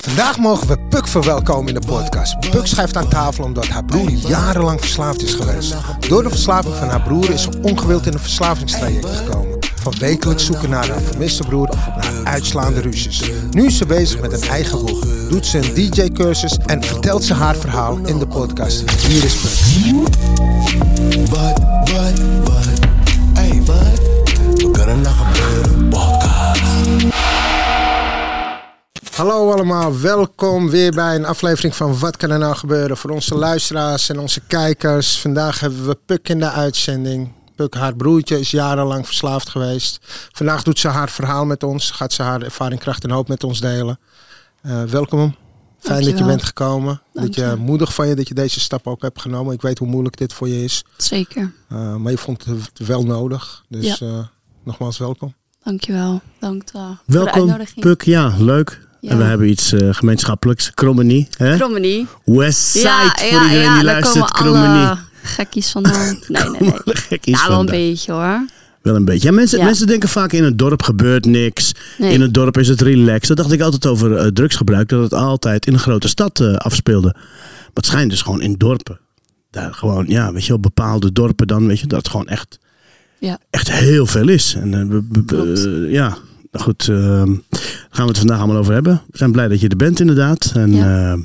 Vandaag mogen we Puk verwelkomen in de podcast. Puk schrijft aan tafel omdat haar broer jarenlang verslaafd is geweest. Door de verslaving van haar broer is ze ongewild in een verslavingstraject gekomen. Van wekelijks zoeken naar haar vermiste broer naar uitslaande ruzies. Nu is ze bezig met een eigen boek. Doet ze een DJ-cursus en vertelt ze haar verhaal in de podcast. Hier is Puk. Hey, Hallo allemaal, welkom weer bij een aflevering van Wat kan er nou gebeuren voor onze luisteraars en onze kijkers. Vandaag hebben we Puk in de uitzending. Puk, haar broertje, is jarenlang verslaafd geweest. Vandaag doet ze haar verhaal met ons, gaat ze haar ervaring, kracht en hoop met ons delen. Eh, welkom. Fijn dat je bent gekomen. Dat je moedig van je dat je deze stap ook hebt genomen. Ik weet hoe moeilijk dit voor je is. Zeker. Eh, maar je vond het wel nodig. Dus eh, nogmaals welkom. Dankjewel. Dank voor de Welkom. Puk. Ja, leuk. Ja. En we hebben iets eh, gemeenschappelijks. Krommenie. Westside Ja, voor ja, iedereen ja. die luistert. Krommenie. gekkies vandaan. Nee, nee, nee. Gekkies Ja, wel een beetje hoor. Wel een beetje. Ja, mensen, Ja. mensen denken vaak in het dorp gebeurt niks. Nee. In het dorp is het relaxed. Dat dacht ik altijd over eh, drugsgebruik. Dat het altijd in een grote stad eh, afspeelde. Maar het schijnt dus gewoon in dorpen. Daar gewoon, ja, weet je wel, bepaalde dorpen dan, weet je, dat het gewoon echt, Ja. echt heel veel is. En ja, nou goed, daar gaan we het vandaag allemaal over hebben. We zijn blij dat je er bent inderdaad. En, Ja. eh,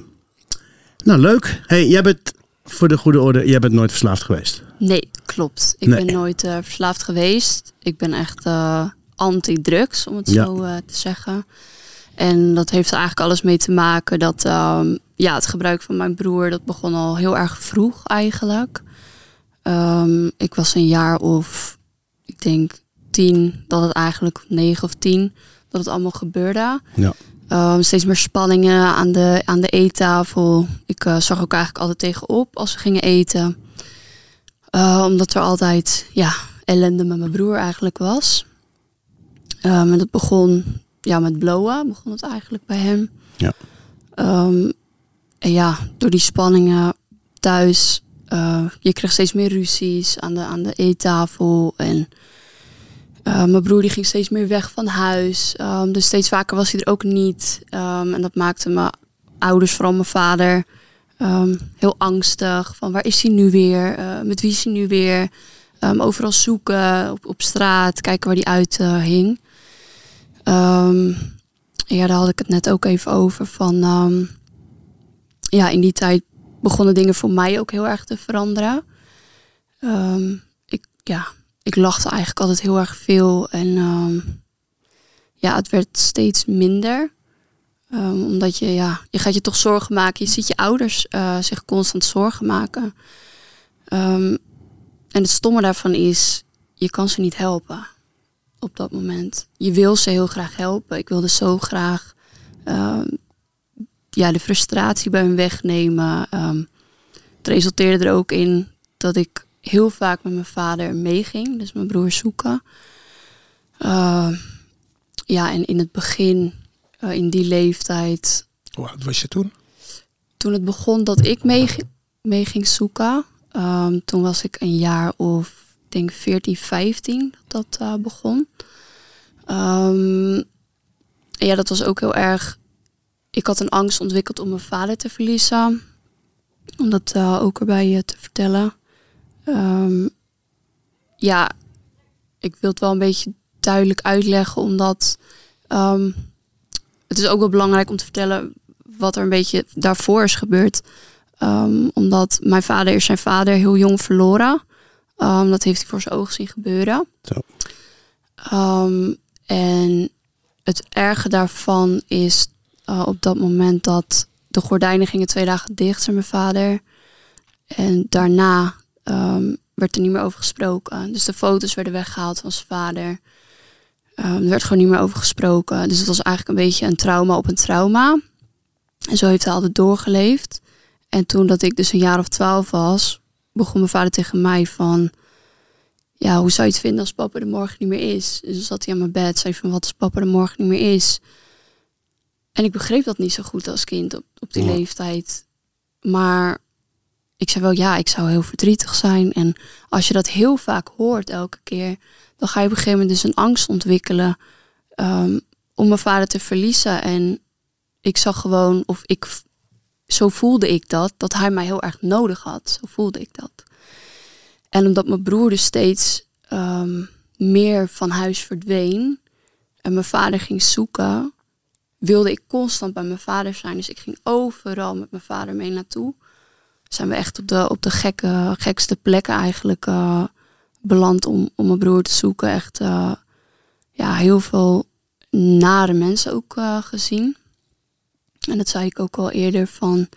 nou, leuk. Hey, jij bent, voor de goede orde, jij bent nooit verslaafd geweest. Nee, klopt. Ik Nee. ben nooit eh, verslaafd geweest. Ik ben echt eh, anti-drugs, om het Ja. zo eh, te zeggen. En dat heeft er eigenlijk alles mee te maken dat ehm, ja, het gebruik van mijn broer, dat begon al heel erg vroeg eigenlijk. Ehm, ik was een jaar of, ik denk tien, dat het eigenlijk negen of tien, dat het allemaal gebeurde. Ja. Ehm, steeds meer spanningen aan de, aan de eettafel. Ik eh, zag ook eigenlijk altijd tegenop als we gingen eten. Eh, omdat er altijd ja, ellende met mijn broer eigenlijk was. Ehm, en dat begon ja, met blowen, begon het eigenlijk bij hem. Ja. Ehm, en ja, door die spanningen thuis, eh, je kreeg steeds meer ruzies aan de, aan de eettafel. En eh, mijn broer die ging steeds meer weg van huis. Ehm, dus steeds vaker was hij er ook niet. Ehm, en dat maakte mijn ouders, vooral mijn vader, ehm, heel angstig. Van waar is hij nu weer? Eh, met wie is hij nu weer? Overal zoeken, op, op straat, kijken waar hij uit eh, hing. Ja, daar had ik het net ook even over. Van, ja, in die tijd begonnen dingen voor mij ook heel erg te veranderen. Ik, ja, ik lachte eigenlijk altijd heel erg veel. En ehm, ja, het werd steeds minder. Ehm, omdat je, ja, je gaat je toch zorgen maken. Je ziet je ouders eh, zich constant zorgen maken. Ehm, en het stomme daarvan is, je kan ze niet helpen op dat moment. Je wil ze heel graag helpen. Ik wilde zo graag ja, de frustratie bij hem wegnemen. Het resulteerde er ook in dat ik heel vaak met mijn vader meeging, dus mijn broer zoeken. Ehm, ja, en in het begin, eh, in die leeftijd, Hoe oud was je toen? toen het begon dat ik mee, mee ging zoeken, ehm, toen was ik een jaar of, ik denk 14, 15 dat dat eh, begon. En ja, dat was ook heel erg. Ik had een angst ontwikkeld om mijn vader te verliezen. Om dat eh, ook erbij eh, te vertellen. Ehm, ja, ik wil het wel een beetje duidelijk uitleggen, omdat ehm, het is ook wel belangrijk om te vertellen wat er een beetje daarvoor is gebeurd. Ehm, omdat mijn vader is zijn vader heel jong verloren. Dat heeft hij voor zijn ogen zien gebeuren. Zo. En het erge daarvan is eh, op dat moment dat de gordijnen gingen twee dagen dicht, zei mijn vader. En daarna ehm, werd er niet meer over gesproken. Dus de foto's werden weggehaald van zijn vader. Ehm, er werd gewoon niet meer over gesproken. Dus het was eigenlijk een beetje een trauma op een trauma. En zo heeft hij altijd doorgeleefd. En toen dat ik dus een jaar of twaalf was, begon mijn vader tegen mij van... Ja, hoe zou je het vinden als papa er morgen niet meer is? Dus dan zat hij aan mijn bed, zei van wat als papa er morgen niet meer is? En ik begreep dat niet zo goed als kind op, op die Ja. leeftijd. Maar ik zei wel, ja, ik zou heel verdrietig zijn. En als je dat heel vaak hoort elke keer, dan ga je op een gegeven moment dus een angst ontwikkelen ehm, om mijn vader te verliezen. En ik zag gewoon, of ik, zo voelde ik dat, dat hij mij heel erg nodig had. Zo voelde ik dat. En omdat mijn broer dus steeds ehm, meer van huis verdween en mijn vader ging zoeken, wilde ik constant bij mijn vader zijn. Dus ik ging overal met mijn vader mee naartoe. Zijn we echt op de, op de gekke, gekste plekken eigenlijk eh, beland om, om mijn broer te zoeken. Echt eh, ja, heel veel nare mensen ook eh, gezien. En dat zei ik ook al eerder van...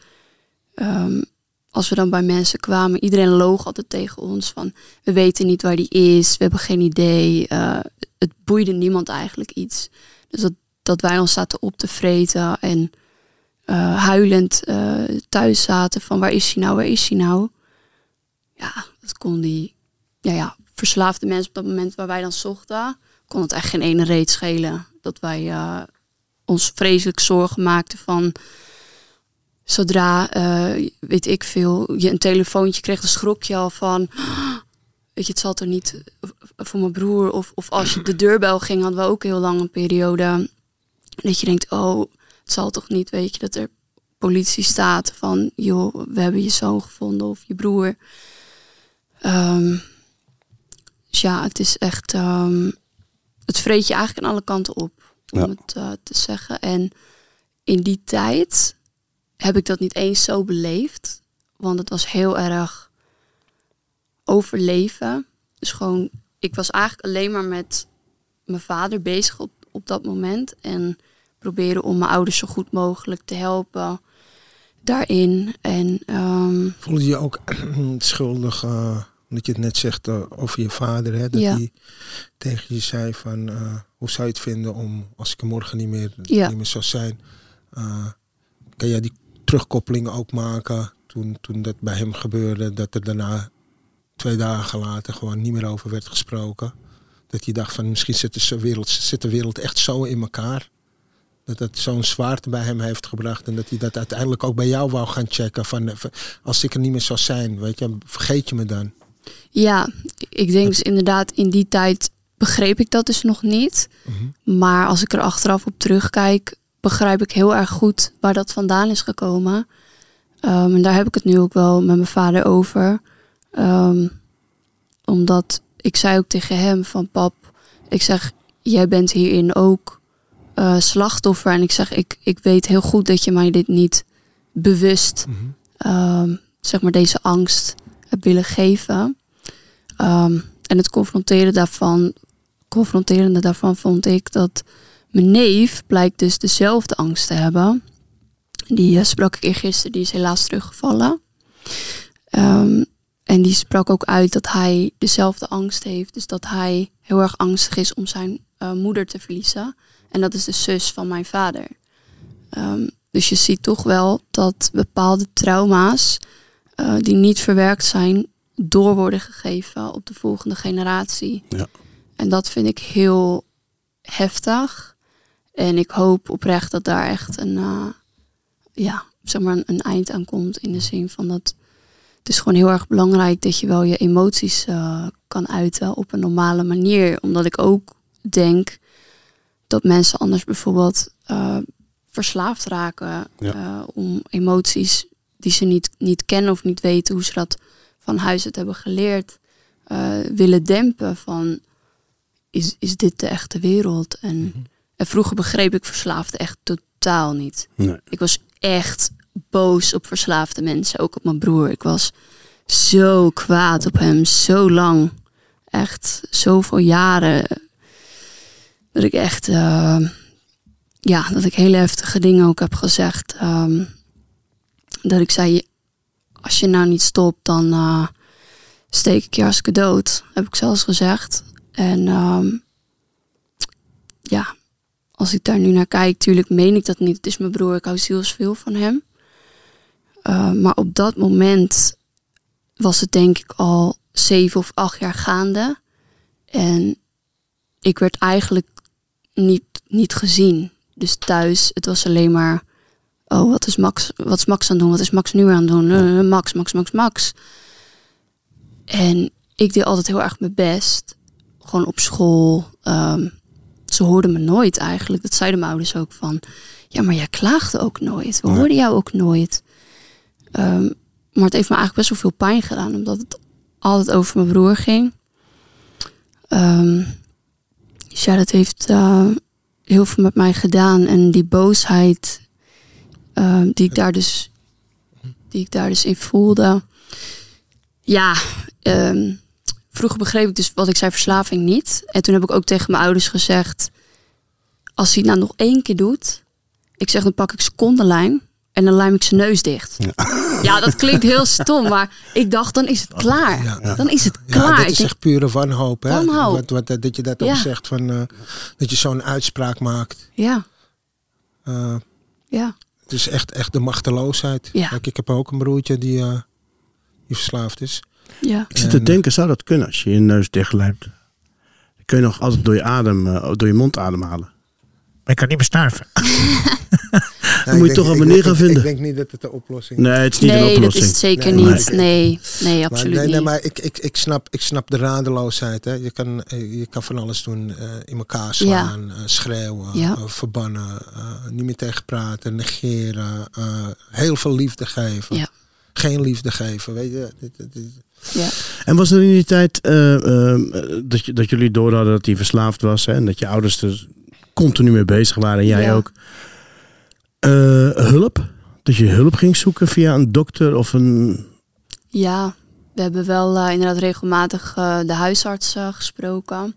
ehm, als we dan bij mensen kwamen, iedereen loog altijd tegen ons van... we weten niet waar die is, we hebben geen idee. het boeide niemand eigenlijk iets. Dus dat, dat wij ons zaten op te vreten en eh, huilend eh, thuis zaten van waar is hij nou, waar is hij nou? Ja, dat kon die, ja, ja, verslaafde mensen op dat moment waar wij dan zochten, kon het echt geen ene reet schelen. Dat wij eh, ons vreselijk zorgen maakten van zodra, weet ik veel, je een telefoontje kreeg, dan schrok je al van, weet je, het zal er niet voor mijn broer. Of, of als je de deurbel ging, hadden we ook heel lang een periode. Dat je denkt, oh, het zal toch niet, weet je, dat er politie staat van, joh, we hebben je zoon gevonden of je broer. Ehm, dus ja, het is echt, ehm, het vreet je eigenlijk aan alle kanten op, om Ja. het eh, te zeggen. En in die tijd heb ik dat niet eens zo beleefd, want het was heel erg overleven. Dus gewoon, ik was eigenlijk alleen maar met mijn vader bezig op, op dat moment. En proberen om mijn ouders zo goed mogelijk te helpen daarin. En ehm, Voelde je je ook schuldig, eh, omdat je het net zegt eh, over je vader, hè, dat Ja. hij tegen je zei van, eh, hoe zou je het vinden om, als ik er morgen niet meer, Ja. niet meer zou zijn, kan jij die terugkoppeling ook maken toen, toen dat bij hem gebeurde, dat er daarna twee dagen later gewoon niet meer over werd gesproken? Dat je dacht van, misschien zit de wereld, zit de wereld echt zo in elkaar. Dat het zo'n zwaarte bij hem heeft gebracht. En dat hij dat uiteindelijk ook bij jou wou gaan checken. Van, eh, als ik er niet meer zou zijn, weet je, vergeet je me dan? ja, ik denk dus inderdaad in die tijd begreep ik dat dus nog niet. Maar als ik er achteraf op terugkijk, begrijp ik heel erg goed waar dat vandaan is gekomen. Ehm, en daar heb ik het nu ook wel met mijn vader over. Ehm, omdat ik zei ook tegen hem van pap, ik zeg, jij bent hierin ook eh, slachtoffer. En ik zeg, ik, ik weet heel goed dat je mij dit niet bewust, ehm, zeg maar, deze angst hebt willen geven. Ehm, en het confronteren daarvan, confronterende daarvan vond ik dat mijn neef blijkt dus dezelfde angst te hebben. Die eh, sprak ik eergisteren, die is helaas teruggevallen. Ehm, en die sprak ook uit dat hij dezelfde angst heeft. Dus dat hij heel erg angstig is om zijn eh, moeder te verliezen. En dat is de zus van mijn vader. Ehm, dus je ziet toch wel dat bepaalde trauma's eh, die niet verwerkt zijn, door worden gegeven op de volgende generatie. Ja. En dat vind ik heel heftig. En ik hoop oprecht dat daar echt een, eh, ja, zeg maar een, een eind aan komt. In de zin van dat het is gewoon heel erg belangrijk dat je wel je emoties eh, kan uiten op een normale manier. Omdat ik ook denk dat mensen anders bijvoorbeeld eh, verslaafd raken Ja. eh, om emoties die ze niet, niet kennen of niet weten hoe ze dat van huis uit hebben geleerd, eh, willen dempen van is, is dit de echte wereld? En, en vroeger begreep ik verslaafden echt totaal niet. Nee. Ik was echt boos op verslaafde mensen, ook op mijn broer. Ik was zo kwaad op hem, zo lang. Echt zoveel jaren. Dat ik echt, eh, ja, dat ik hele heftige dingen ook heb gezegd. Ehm, dat ik zei, als je nou niet stopt, dan eh, steek ik je hartstikke dood. Heb ik zelfs gezegd. En ehm, ja, als ik daar nu naar kijk, tuurlijk meen ik dat niet. Het is mijn broer, ik hou zielsveel van hem. Maar op dat moment was het denk ik al zeven of acht jaar gaande. En ik werd eigenlijk niet, niet gezien. Dus thuis, het was alleen maar... Oh, wat is Max, wat is Max aan het doen? Wat is Max nu aan het doen? Uh, Max, Max, Max, Max. En ik deed altijd heel erg mijn best. Gewoon op school. Um, ze hoorden me nooit eigenlijk. Dat zeiden mijn ouders ook van. Ja, maar jij klaagde ook nooit. We hoorden jou ook nooit. Um, maar het heeft me eigenlijk best wel veel pijn gedaan. Omdat het altijd over mijn broer ging. Um, ja, dat heeft uh, heel veel met mij gedaan. En die boosheid uh, die ik daar dus die ik daar dus in voelde. Ja, um, vroeger begreep ik dus wat ik zei verslaving niet. En toen heb ik ook tegen mijn ouders gezegd: als hij het nou nog één keer doet, ik zeg dan pak ik secondenlijm en dan lijm ik zijn neus dicht. Ja. ja. dat klinkt heel stom, maar ik dacht dan is het klaar. Ja. Dan is het klaar. Ja, dit is echt pure wanhoop, hè? Wanhoop. Wat, wat, dat je dat ook zegt van uh, dat je zo'n uitspraak maakt. Ja. Uh, ja. Het is echt, echt de machteloosheid. Ja. Kijk, ik heb ook een broertje die, uh, die verslaafd is. Ja. Ik zit te denken, zou dat kunnen als je je neus dichtlijmt? Dan kun je nog altijd door je, adem, uh, door je mond ademhalen. Maar je kan niet meer Dan moet je toch een manier gaan vinden. Ik denk niet dat het de oplossing is. Nee, het is niet nee, een oplossing. dat is het zeker Nee, niet. Nee, nee, Maar, absoluut nee, nee, niet. maar ik, ik, ik, snap, ik snap de radeloosheid. Hè. Je, kan, eh, je kan van alles doen. eh, in elkaar slaan, eh, schreeuwen, Ja. verbannen. eh, niet meer tegen praten, negeren. eh, heel veel liefde geven. Ja. Geen liefde geven. Weet je? Dit- dit- dit- Ja. En was er in die tijd dat, je, dat jullie door hadden dat hij verslaafd was hè, en dat je ouders er continu mee bezig waren en jij Ja. ook? Eh, hulp? Dat je hulp ging zoeken via een dokter of een. Ja, we hebben wel eh, inderdaad regelmatig eh, de huisarts gesproken.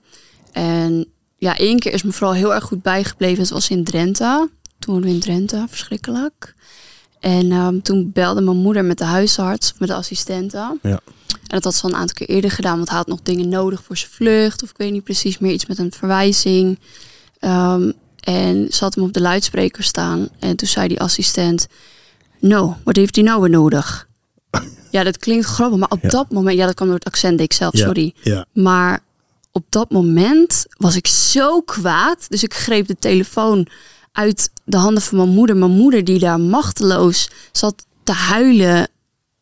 En ja, één keer is me vooral heel erg goed bijgebleven. Dat was in Drenthe. Toen woonden we in Drenthe, verschrikkelijk. En ehm, toen belde mijn moeder met de huisarts, met de assistente. Ja. En dat had ze al een aantal keer eerder gedaan, want hij had nog dingen nodig voor zijn vlucht. Of ik weet niet precies meer, iets met een verwijzing. Ehm, en ze had hem op de luidspreker staan. En toen zei die assistent, no, wat heeft hij nou weer nodig? Ja, dat klinkt grappig, maar op Ja. dat moment... Ja, dat kwam door het accent, deed ik zelf, Ja, sorry. Ja. Maar op dat moment was ik zo kwaad. Dus ik greep de telefoon uit de handen van mijn moeder. Mijn moeder die daar machteloos zat te huilen.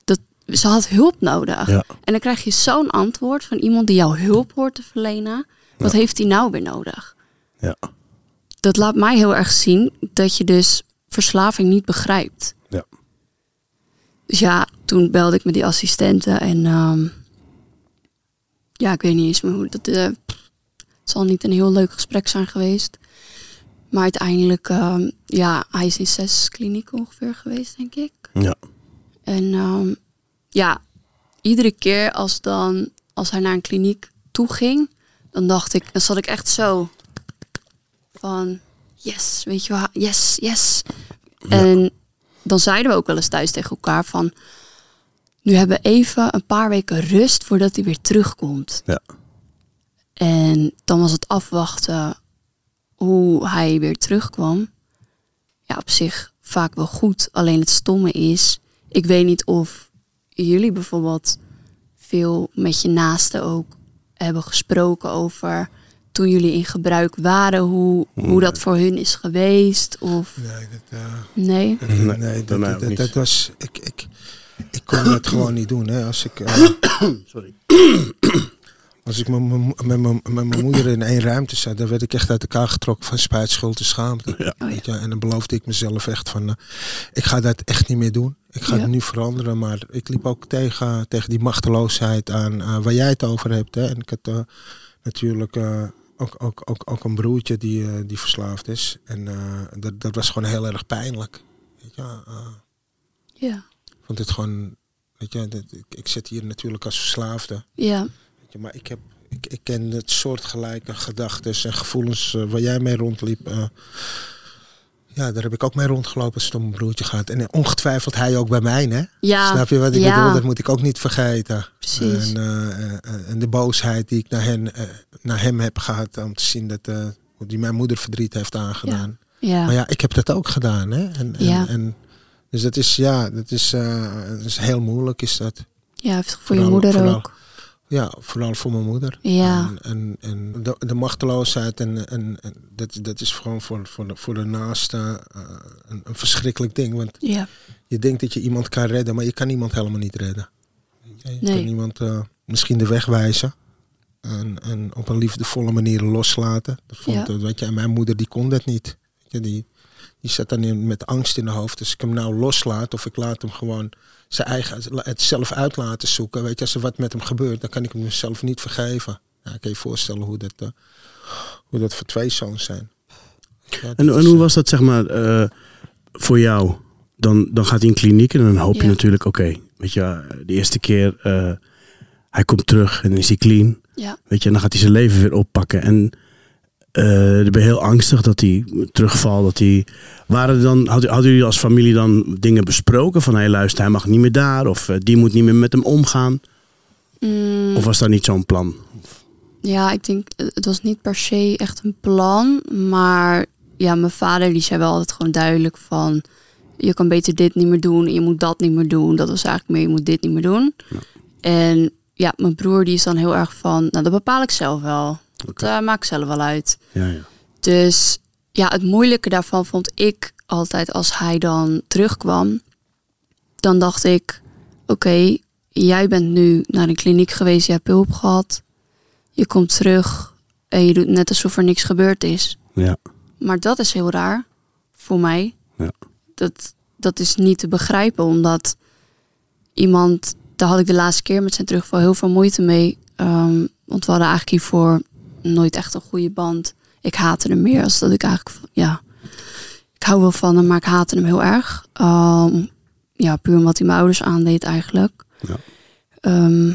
Dat, ze had hulp nodig. En dan krijg je zo'n antwoord van iemand die jou hulp hoort te verlenen. Wat heeft hij nou weer nodig? Ja. Dat laat mij heel erg zien dat je dus verslaving niet begrijpt. Ja. Dus ja, toen belde ik met die assistenten en ehm, ja, ik weet niet eens meer hoe dat. eh, het zal niet een heel leuk gesprek zijn geweest. Maar uiteindelijk, ehm, ja, hij is in zes klinieken ongeveer geweest, denk ik. Ja. En ehm, ja, iedere keer als, dan, als hij naar een kliniek toe ging, dan dacht ik, dan zat ik echt zo van, yes, weet je wel, yes, yes. En dan zeiden we ook wel eens thuis tegen elkaar van, nu hebben we even een paar weken rust voordat hij weer terugkomt. Ja. En dan was het afwachten hoe hij weer terugkwam. Ja, op zich vaak wel goed. Alleen het stomme is, ik weet niet of jullie bijvoorbeeld veel met je naasten ook hebben gesproken over toen jullie in gebruik waren, hoe, hoe dat voor hun is geweest. Of Nee, dat, eh, nee. dat, Nee, dat, dat, was. Ik, ik, ik kon dat gewoon niet doen. Hè. Als ik, eh, Sorry. als ik met mijn- met mijn met mijn moeder in één ruimte zat, dan werd ik echt uit elkaar getrokken van spijt, schuld en schaamte. Ja. Oh, Weet je? En dan beloofde ik mezelf echt van, eh, ik ga dat echt niet meer doen. Ik ga Ja. het nu veranderen. Maar ik liep ook tegen, tegen die machteloosheid aan eh, waar jij het over hebt. Hè. En ik had eh, natuurlijk eh, ook, ook, ook, ook een broertje die, eh, die verslaafd is. En eh, dat, dat was gewoon heel erg pijnlijk. Weet je? eh, Ja. ik vond het gewoon, weet je, dat, ik, ik zit hier natuurlijk als verslaafde. Ja. Weet je, maar ik, heb, ik, ik ken het soortgelijke gedachten en gevoelens waar jij mee rondliep. Ja, daar heb ik ook mee rondgelopen als het om mijn broertje gaat. En ongetwijfeld hij ook bij mij, hè? Ja. Snap je wat ik ja. bedoel? Dat moet ik ook niet vergeten. Precies. En, eh, eh, eh, en de boosheid die ik naar, hen, naar hem heb gehad om te zien dat, die mijn moeder verdriet heeft aangedaan. Ja. Maar ja, ik heb dat ook gedaan. Hè? En, en, Ja. en, dus dat is, ja, dat is, dat is heel moeilijk is dat. ja, heeft voor je moeder vooral- ook. Ja, vooral voor mijn moeder. Ja. En, en, en de, de machteloosheid, en, en, en dat, dat is gewoon voor, voor, de, voor de naaste eh, een, een verschrikkelijk ding. Want Ja. je denkt dat je iemand kan redden, maar je kan iemand helemaal niet redden. Je je Nee. kan iemand eh, misschien de weg wijzen. En, en op een liefdevolle manier loslaten. Dat vond, Ja. dat weet je, en mijn moeder die kon dat niet. Weet je, die, die zat dan in, met angst in de hoofd. Dus ik hem nou loslaat of ik laat hem gewoon zijn eigen, het zelf uit laten zoeken. Weet je, als er wat met hem gebeurt, dan kan ik hem mezelf niet vergeven. Ja, ik kan je voorstellen hoe dat, eh, hoe dat voor twee zoons zijn. Ja, En, is, en hoe eh, was dat zeg maar eh, voor jou? Dan, dan gaat hij in kliniek en dan hoop je Ja. natuurlijk, oké, weet je, de eerste keer eh, hij komt terug en dan is hij clean. Ja. Weet je, en dan gaat hij zijn leven weer oppakken. En eh dan ben heel angstig dat hij terugvalt. Dat hij... Waren dan, hadden, hadden jullie als familie dan dingen besproken? Van hey, luister, hij mag niet meer daar. Of eh, die moet niet meer met hem omgaan. Mm, Of was daar niet zo'n plan? Ja, ik denk, eh, het was niet per se echt een plan. Maar ja, mijn vader die zei wel altijd gewoon duidelijk van... Je kan beter dit niet meer doen en je moet dat niet meer doen. Dat was eigenlijk meer, je moet dit niet meer doen. En ja, mijn broer die is dan heel erg van... Nou, dat bepaal ik zelf wel. Dat eh, maakt ik zelf wel uit. Ja, ja. Dus ja, het moeilijke daarvan vond ik altijd als hij dan terugkwam. Dan dacht ik, oké, jij bent nu naar een kliniek geweest, je hebt hulp gehad. Je komt terug en je doet net alsof er niks gebeurd is. ja. Maar dat is heel raar voor mij. Ja. Dat, dat is niet te begrijpen, omdat iemand, daar had ik de laatste keer met zijn terugval heel veel moeite mee. Ehm, want we hadden eigenlijk hiervoor nooit echt een goede band. Ik haatte hem meer als dat ik eigenlijk, ja, ik hou wel van hem, maar ik haatte hem heel erg. Ehm, ja, puur omdat hij mijn ouders aandeed eigenlijk. Ja. Ehm,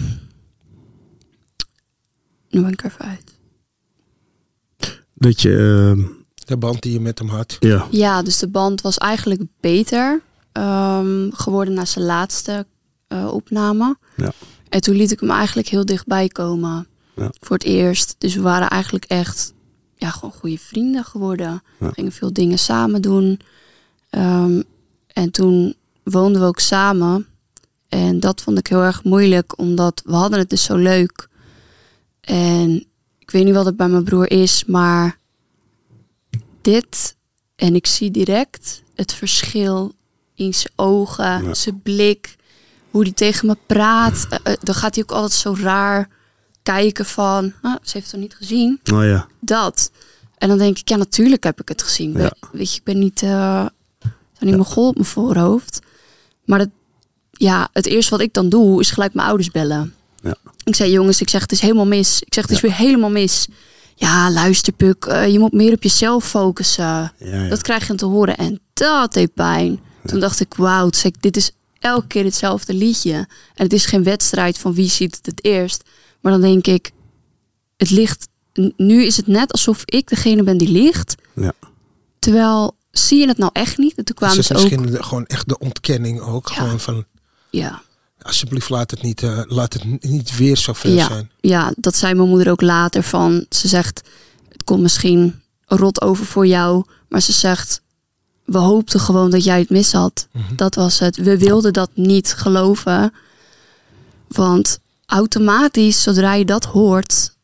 nu ben ik er even uit. Dat je, eh, de band die je met hem had. ja, Ja, dus de band was eigenlijk beter ehm, geworden na zijn laatste eh, opname. Ja. En toen liet ik hem eigenlijk heel dichtbij komen Ja. voor het eerst. Dus we waren eigenlijk echt ja, gewoon goede vrienden geworden. Ja. We gingen veel dingen samen doen. Ehm, en toen woonden we ook samen. En dat vond ik heel erg moeilijk, omdat we hadden het dus zo leuk. En ik weet niet wat het bij mijn broer is, maar dit en ik zie direct het verschil in zijn ogen, Ja. zijn blik, hoe hij tegen me praat. Eh, eh, dan gaat hij ook altijd zo raar kijken van, ah, ze heeft het niet gezien. oh ja, Dat. En dan denk ik, ja, natuurlijk heb ik het gezien. Ja. Weet je, ik ben niet, zo niet mijn gol op mijn voorhoofd. Maar dat, ja, het eerste wat ik dan doe, is gelijk mijn ouders bellen. Ja. Ik zei, jongens, ik zeg, het is helemaal mis. Ik zeg, het is weer helemaal mis. Ja, luister, Puk, eh, je moet meer op jezelf focussen. Dat krijg je te horen. En dat deed pijn. Toen dacht ik, wauw, dit is elke keer hetzelfde liedje. En het is geen wedstrijd van wie ziet het het eerst. Maar dan denk ik, het ligt, nu is het net alsof ik degene ben die ligt. Ja. Terwijl, zie je het nou echt niet? En toen Is kwamen het ze ook, misschien gewoon echt de ontkenning ook? Ja. Gewoon van, ja, alsjeblieft laat het niet, eh, laat het niet weer zo ver Ja. zijn. ja, dat zei mijn moeder ook later van, ze zegt, het komt misschien rot over voor jou. Maar ze zegt, we hoopten gewoon dat jij het mis had. Mhm. Dat was het. We wilden dat niet geloven. Want automatisch, zodra je dat hoort,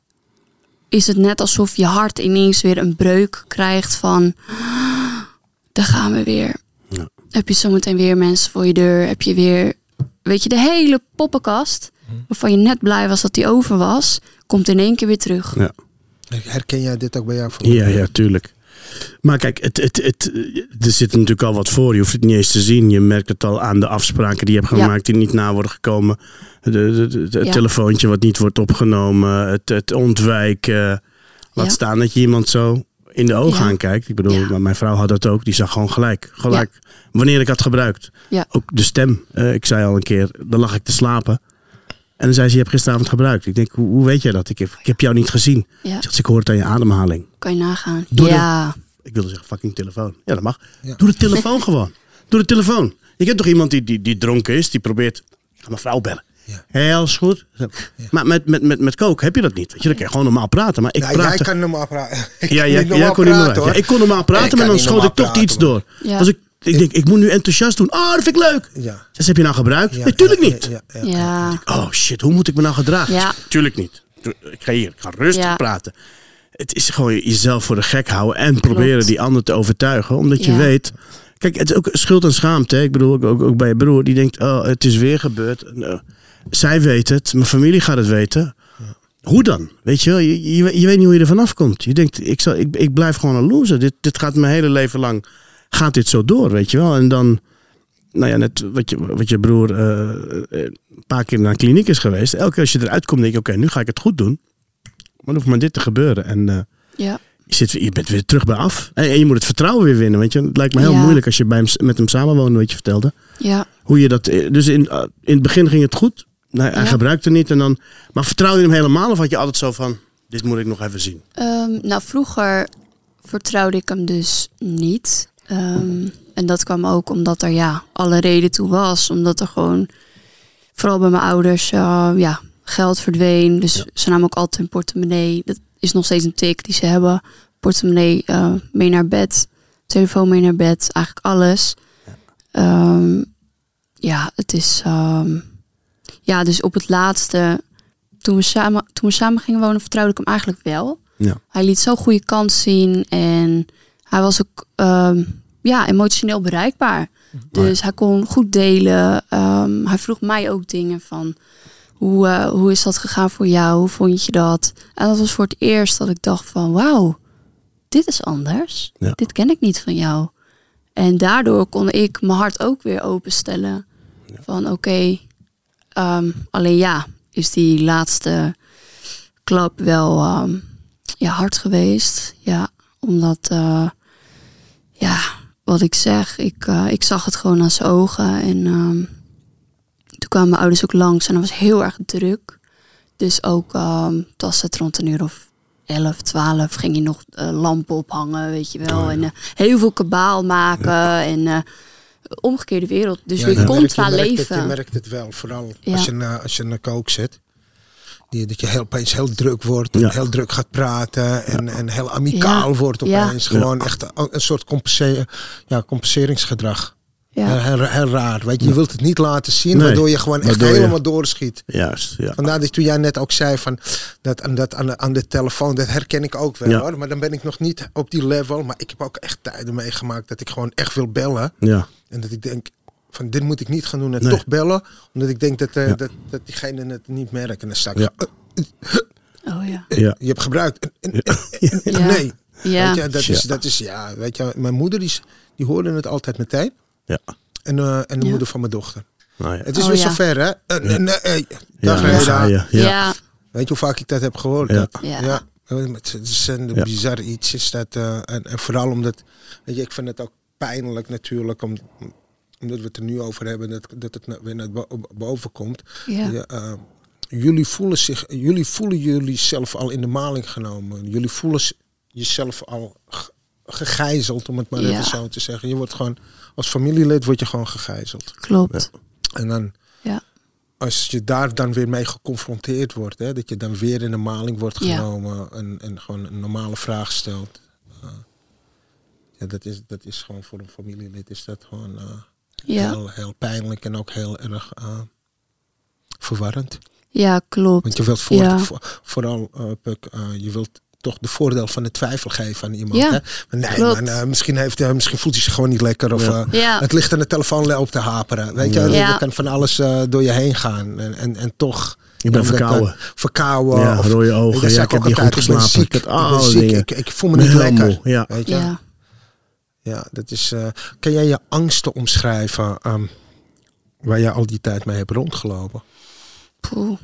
is het net alsof je hart ineens weer een breuk krijgt van, daar gaan we weer. Ja. Heb je zometeen weer mensen voor je deur? Heb je weer, weet je, de hele poppenkast, waarvan je net blij was dat die over was, komt in één keer weer terug. Ja. Herken jij dit ook bij jou? Ja, ja, tuurlijk. Maar kijk, het, het, het, er zit natuurlijk al wat voor. Je hoeft het niet eens te zien. Je merkt het al aan de afspraken die je hebt Ja. gemaakt die niet na worden gekomen. De, de, de- de- het Ja. telefoontje wat niet wordt opgenomen. Het, het ontwijken. Laat Ja. staan dat je iemand zo in de ogen aankijkt. Ik bedoel, mijn vrouw had dat ook. Die zag gewoon gelijk. Gelijk. Wanneer ik had gebruikt. Ook de stem. Eh, ik zei al een keer, dan lag ik te slapen. En dan zei ze, je hebt gisteravond gebruikt. Ik denk, hoe, hoe weet jij dat? Ik heb, ik heb jou niet gezien. Ja, Zegt ze, ik hoor het aan je ademhaling. kan je nagaan. Doe ja, Ik wilde zeggen fucking telefoon. Ja, dat mag. Ja. Doe de telefoon gewoon. Doe de telefoon. Je kent toch iemand die, die, die dronken is, die probeert... Ik ga mijn vrouw bellen. Ja. Heel is goed. Maar met, met, met, met kook heb je dat niet. Weet je, dan kan je gewoon normaal praten. Maar ik Nou, praat jij kan normaal praten. Ik Ja, kan jij, niet jij normaal kon niet praten, normaal- hoor. ja, ik kon normaal Ik praten, maar dan niet schoot ik normaal toch iets praten, door. Ja. Als ik, ik denk, ik moet nu enthousiast doen. Oh, dat vind ik leuk. Ja. Dus heb je nou gebruikt? Ja, nee, tuurlijk ja, niet. Ja, ja, ja. Ja, Oh shit, hoe moet ik me nou gedragen? Ja. Tuurlijk niet. Ik ga hier, ik ga rustig Ja. praten. Het is gewoon jezelf voor de gek houden en proberen die ander te overtuigen. Omdat je weet. Kijk, het is ook schuld en schaamte. hè. Ik bedoel, ook, ook, ook bij je broer. Die denkt, oh, het is weer gebeurd. En, eh, zij weet het, mijn familie gaat het weten. Hoe dan? Weet je wel, je, je, je weet niet hoe je er vanaf komt. Je denkt, ik, zal, ik, ik blijf gewoon een loser. Dit, dit gaat mijn hele leven lang, gaat dit zo door, weet je wel. En dan, nou ja, net wat je, wat je broer eh, eh, een paar keer naar een kliniek is geweest. Elke keer als je eruit komt, denk je, oké, nu ga ik het goed doen. Maar dan hoeft maar dit te gebeuren. En eh, ja, je, zit, je bent weer terug bij af. En, en je moet het vertrouwen weer winnen. Weet je? Het lijkt me heel Ja. moeilijk als je bij hem, met hem samenwoonde, wat je vertelde. ja. Hoe je dat, dus in, in het begin ging het goed. Nee, hij Ja. gebruikte niet. En dan, maar vertrouwde je hem helemaal? Of had je altijd zo van, dit moet ik nog even zien? Ehm, nou, vroeger vertrouwde ik hem dus niet. Ehm, en dat kwam ook omdat er ja, alle reden toe was. Omdat er gewoon, vooral bij mijn ouders, eh, ja, geld verdween. Dus ze namen ook altijd hun portemonnee. Dat is nog steeds een tik die ze hebben. Portemonnee eh, mee naar bed. Telefoon mee naar bed. Eigenlijk alles. Ehm, ja, het is... ehm, ja, dus op het laatste... Toen we, samen, toen we samen gingen wonen, vertrouwde ik hem eigenlijk wel. Ja. Hij liet zo'n goede kant zien en hij was ook ja, emotioneel bereikbaar. Dus hij kon goed delen. Ehm, hij vroeg mij ook dingen van hoe, eh, hoe is dat gegaan voor jou? Hoe vond je dat? En dat was voor het eerst dat ik dacht van wauw, dit is anders. Ja. Dit ken ik niet van jou. En daardoor kon ik mijn hart ook weer openstellen. Van oké, ehm, alleen ja, is die laatste klap wel ehm, ja, hard geweest. Ja, omdat, eh, ja, wat ik zeg, ik, eh, ik zag het gewoon aan zijn ogen. En ehm, toen kwamen mijn ouders ook langs en dat was heel erg druk. Dus ook, het was het rond een uur of 11, 12, ging je nog eh, lampen ophangen, weet je wel. En eh, heel veel kabaal maken en omgekeerde wereld. Dus Ja, weer je merkt- contra je merkt het- leven. je merkt het wel, vooral als, je als je naar kook zit. Die, dat je heel, opeens heel druk wordt, en Ja. heel druk gaat praten en, en heel amicaal Ja. wordt Ja. opeens. Gewoon echt een, een soort compense- ja, compenseringsgedrag. ja. Heel, heel raar. Weet je, je wilt het niet laten zien, Nee. waardoor je gewoon echt je- helemaal doorschiet. Juist, ja. Vandaar dat toen jij net ook zei van dat, aan, dat aan, de, aan de telefoon, dat herken ik ook wel Ja. hoor. Maar dan ben ik nog niet op die level. Maar ik heb ook echt tijden meegemaakt dat ik gewoon echt wil bellen. ja. En dat ik denk van dit moet ik niet gaan doen en Nee. toch bellen. Omdat ik denk dat, eh, Ja. dat, dat diegene het niet merkt. En dan sta ik Ja. zo, Oh ja. eh, Ja. je hebt gebruikt. Nee. Ja. Weet je, dat, is, Ja. dat is, ja, weet je, mijn moeder die, is- die hoorde het altijd meteen. Ja. En, eh, en de Ja. moeder van mijn dochter. Nou ja. Het is Oh, weer ja. zover hè. Uh, nee, dag. Ja. Ja. Weet je hoe vaak ik dat heb gehoord? Ja. Ja. ja. Het is een Ja. bizar iets. Is dat, eh, en, en vooral omdat, weet je, ik vind het ook pijnlijk natuurlijk, om, omdat we het er nu over hebben, dat, dat het na- weer naar bo- boven komt. Ja. Ja, eh, jullie, voelen zich, jullie voelen jullie zelf al in de maling genomen. Jullie voelen jezelf al ge- gegijzeld, om het maar Ja. even zo te zeggen. Je wordt gewoon, als familielid word je gewoon gegijzeld. Klopt. En dan, Ja. als je daar dan weer mee geconfronteerd wordt, hè, dat je dan weer in de maling wordt genomen en, en gewoon een normale vraag stelt. eh, ja, dat is, dat is gewoon voor een familielid is dat gewoon eh, Ja. heel, heel pijnlijk en ook heel erg eh, verwarrend. ja, klopt. Want je wilt voor, Ja. voor- vooral, eh, Puk, eh, je wilt toch de voordeel van de twijfel geven aan iemand. Ja, hè? Maar nee, eh, misschien, heeft, hij misschien voelt hij zich gewoon niet lekker. Of Ja. eh, Ja. het ligt aan de telefoon op te haperen. Weet je, Ja. er- Ja. er kan van alles eh, door je heen gaan. En, en, en toch... Ik ben verkouden. verkouden. Ja, of, rode ogen. Ja, ik heb niet goed ik ben geslapen. ziek. Ik heb Ik. Ik, ik voel me niet heel lekker. Weet je? Ja. Dat is. eh, kan jij je angsten omschrijven ehm, waar je al die tijd mee hebt rondgelopen? Poeh.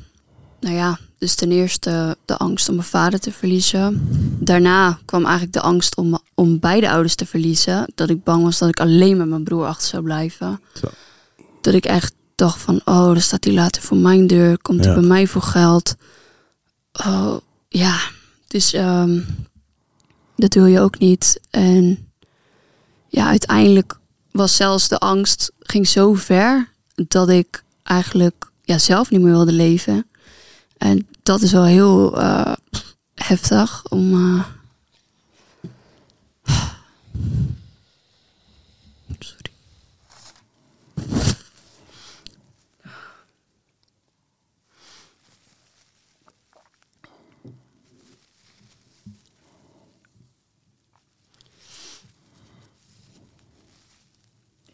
Nou ja, dus ten eerste de angst om mijn vader te verliezen. Daarna kwam eigenlijk de angst om, om beide ouders te verliezen. Dat ik bang was dat ik alleen met mijn broer achter zou blijven. Zo. Dat ik echt dacht van, oh, dan staat hij later voor mijn deur. Komt hij Ja. bij mij voor geld. Oh, ja. Dus ehm, dat wil je ook niet. En ja, uiteindelijk was zelfs de angst ging zo ver dat ik eigenlijk ja, zelf niet meer wilde leven. En dat is wel heel eh, heftig om. eh,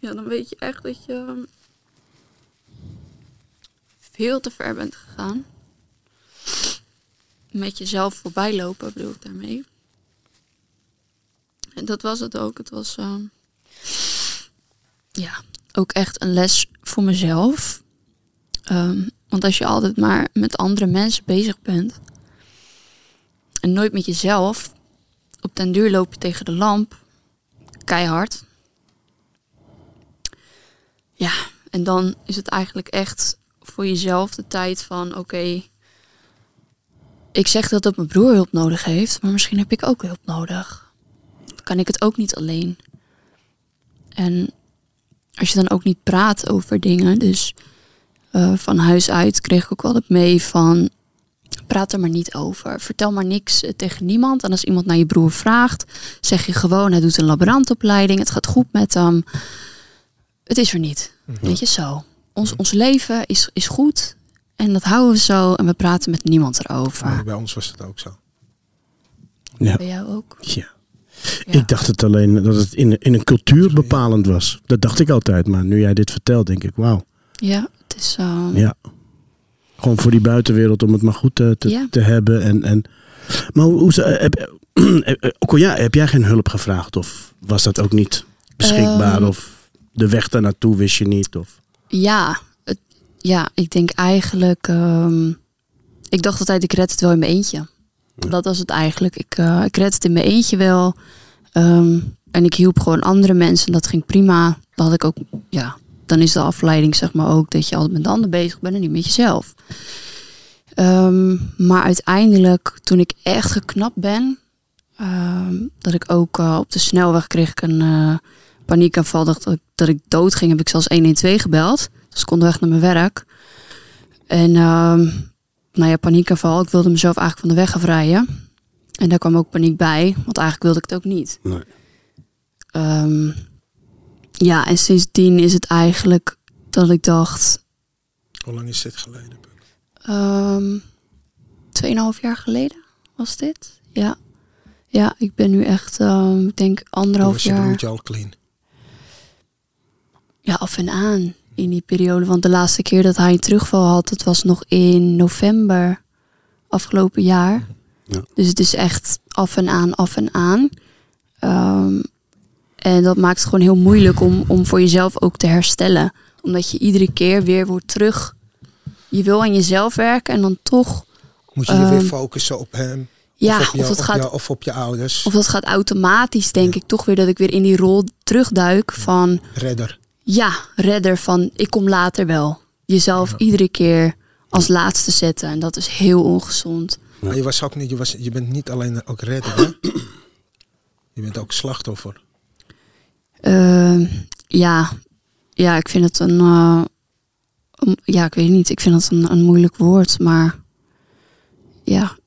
Ja, dan weet je echt dat je ehm, veel te ver bent gegaan. Met jezelf voorbij lopen, bedoel ik daarmee. En dat was het ook. Het was ehm, ja, ook echt een les voor mezelf. Ehm, want als je altijd maar met andere mensen bezig bent en nooit met jezelf, op den duur loop je tegen de lamp, keihard. Ja, en dan is het eigenlijk echt voor jezelf de tijd van: oké, ik zeg dat dat mijn broer hulp nodig heeft, maar misschien heb ik ook hulp nodig. Kan ik het ook niet alleen? En als je dan ook niet praat over dingen, dus eh, van huis uit kreeg ik ook altijd mee van praat er maar niet over. Vertel maar niks eh, tegen niemand. En als iemand naar je broer vraagt, zeg je gewoon, hij doet een laborantopleiding, het gaat goed met hem. Het is er niet. Weet je, zo. Ons, ons leven is, is goed en dat houden we zo en we praten met niemand erover. Bij ons was dat ook zo. Ja. Bij jou ook? Ja. Ja. Ik dacht het alleen dat het in, in een cultuur bepalend was. Dat dacht ik altijd. Maar nu jij dit vertelt, denk ik, wauw. Ja, het is eh, Ja. Gewoon voor die buitenwereld om het maar goed te, te, Ja. te hebben. En, en, maar hoe, hoe ze- heb, eh, heb jij geen hulp gevraagd? Of was dat ook niet beschikbaar? Ehm. of de weg daar naartoe wist je niet? Of, Ja, het, ja, ik denk eigenlijk. ehm, ik dacht altijd, ik red het wel in mijn eentje. Dat was het eigenlijk. Ik, eh, ik red het in mijn eentje wel. Ehm, en ik hielp gewoon andere mensen. Dat ging prima. Dan had ik ook, ja, dan is de afleiding zeg maar ook dat je altijd met de ander bezig bent en niet met jezelf. Ehm, maar uiteindelijk, toen ik echt geknapt ben, dat ik ook eh, op de snelweg kreeg ik een eh, paniekaanval dat, ik- dat ik dood ging, heb ik zelfs 112 gebeld. Dus ik onderweg naar mijn werk. En ehm, nou ja, paniekaanval. Ik wilde mezelf eigenlijk van de weg afrijden. En daar kwam ook paniek bij, want eigenlijk wilde ik het ook niet. Nee. Ehm, ja, en sindsdien is het eigenlijk dat ik dacht, Hoe lang is dit geleden? ehm 2,5 jaar geleden was dit. Ja. Ja, ik ben nu echt, ehm, ik denk anderhalf was je jaar. broertje al clean. Ja, af en aan in die periode. Want de laatste keer dat hij een terugval had, het was nog in november afgelopen jaar. Ja. Dus het is echt af en aan, af en aan. Ehm, en dat maakt het gewoon heel moeilijk om, om voor jezelf ook te herstellen. Omdat je iedere keer weer wordt terug. Je wil aan jezelf werken en dan toch. Moet je je weer Ehm, focussen op hem? Ja, of, op je, of, het op gaat, je- of op je ouders? of dat gaat automatisch, denk ik, toch weer dat ik weer in die rol terugduik van Redder. Ja, redder van ik kom later wel. Jezelf iedere keer als laatste zetten. En dat is heel ongezond. Maar je, was ook niet, je, was, je bent niet alleen ook redder, hè? Je bent ook slachtoffer. Eh, ja. ja, ik vind het een. eh, een- ja, ik weet niet. Ik vind het een, een moeilijk woord. Maar ja,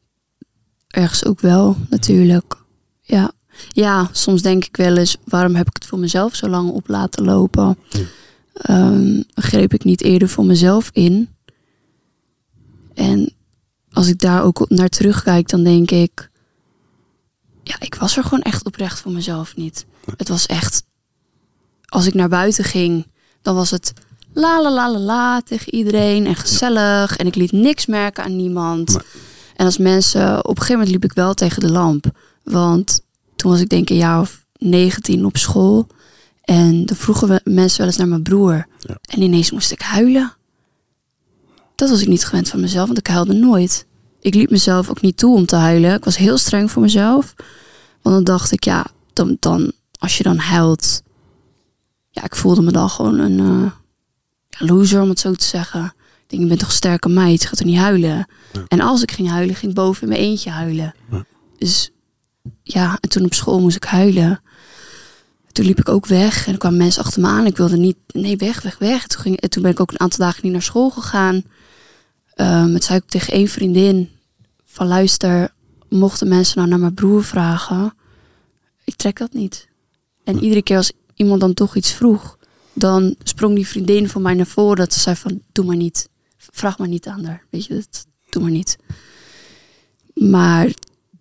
ergens ook wel natuurlijk. Ja. Ja, soms denk ik wel eens: waarom heb ik het voor mezelf zo lang op laten lopen? Ehm, greep ik niet eerder voor mezelf in? En als ik daar ook naar terugkijk, dan denk ik: ja, ik was er gewoon echt oprecht voor mezelf niet. Het was echt als ik naar buiten ging, dan was het la la la la la tegen iedereen en gezellig. En ik liet niks merken aan niemand. En als mensen, op een gegeven moment liep ik wel tegen de lamp. Want toen was ik denk een jaar of 19 op school. En dan vroegen we mensen wel eens naar mijn broer. Ja. En ineens moest ik huilen. Dat was ik niet gewend van mezelf, want ik huilde nooit. Ik liet mezelf ook niet toe om te huilen. Ik was heel streng voor mezelf. Want dan dacht ik, ja, dan, dan, als je dan huilt, ja, ik voelde me dan gewoon een eh, loser, om het zo te zeggen. Ik denk, je bent toch een sterke meid, je gaat er niet huilen. En als ik ging huilen, ging ik boven in mijn eentje huilen. Ja. Dus ja, en toen op school moest ik huilen. toen liep ik ook weg en er kwamen mensen achter me aan. Ik wilde niet, nee, weg, weg, weg. Toen, ging, en toen ben ik ook een aantal dagen niet naar school gegaan. Um, het zei ik tegen één vriendin van luister, mochten mensen nou naar mijn broer vragen, ik trek dat niet. En iedere keer als iemand dan toch iets vroeg, dan sprong die vriendin van mij naar voren dat ze zei van doe maar niet, vraag maar niet aan haar, weet je, dat, doe maar niet. Maar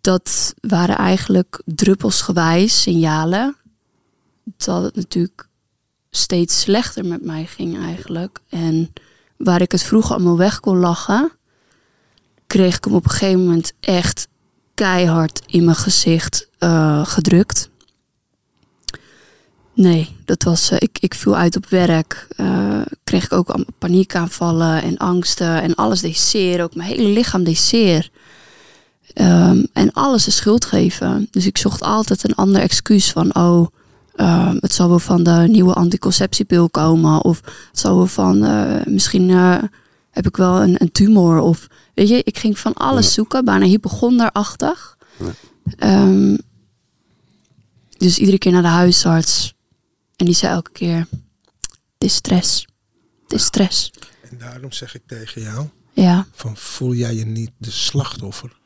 dat waren eigenlijk druppelsgewijs signalen dat het natuurlijk steeds slechter met mij ging eigenlijk. En waar ik het vroeger allemaal weg kon lachen, kreeg ik hem op een gegeven moment echt keihard in mijn gezicht uh, gedrukt. Nee, dat was, uh, ik, ik viel uit op werk. Uh, kreeg ik ook paniekaanvallen en angsten en alles deed zeer. Ook mijn hele lichaam deed zeer. Um, en alles de schuld geven. Dus ik zocht altijd een ander excuus van, oh, uh, het zal wel van de nieuwe anticonceptiepil komen. Of het zal wel van, uh, misschien uh, heb ik wel een, een, tumor. Of weet je, ik ging van alles ja. zoeken, bijna hypochonderachtig. Ja. Um, dus iedere keer naar de huisarts. En die zei elke keer, het is stress. Het is stress. En daarom zeg ik tegen jou, ja. van voel jij je niet de slachtoffer?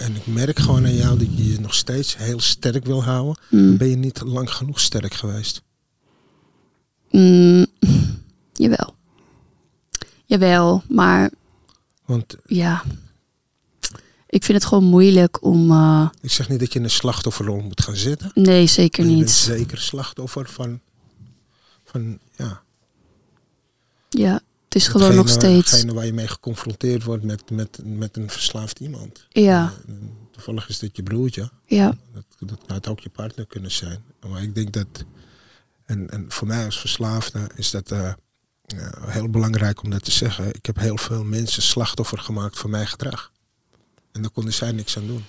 En ik merk gewoon aan jou dat je je nog steeds heel sterk wil houden. Mm. Ben je niet lang genoeg sterk geweest? Mm, jawel. Jawel, maar Want ja. Ik vind het gewoon moeilijk om. Uh, ik zeg niet dat je in een slachtofferrol moet gaan zitten. Nee, zeker je niet. bent zeker slachtoffer van, van ja, Ja, het is gewoon nog steeds. Hetgene waar je mee geconfronteerd wordt met, met, met een verslaafd iemand. Ja. En toevallig is dit je broertje. Ja. Dat, dat had ook je partner kunnen zijn. Maar ik denk dat, en, en voor mij als verslaafde is dat uh, ja, heel belangrijk om dat te zeggen. Ik heb heel veel mensen slachtoffer gemaakt van mijn gedrag. En daar konden zij niks aan doen.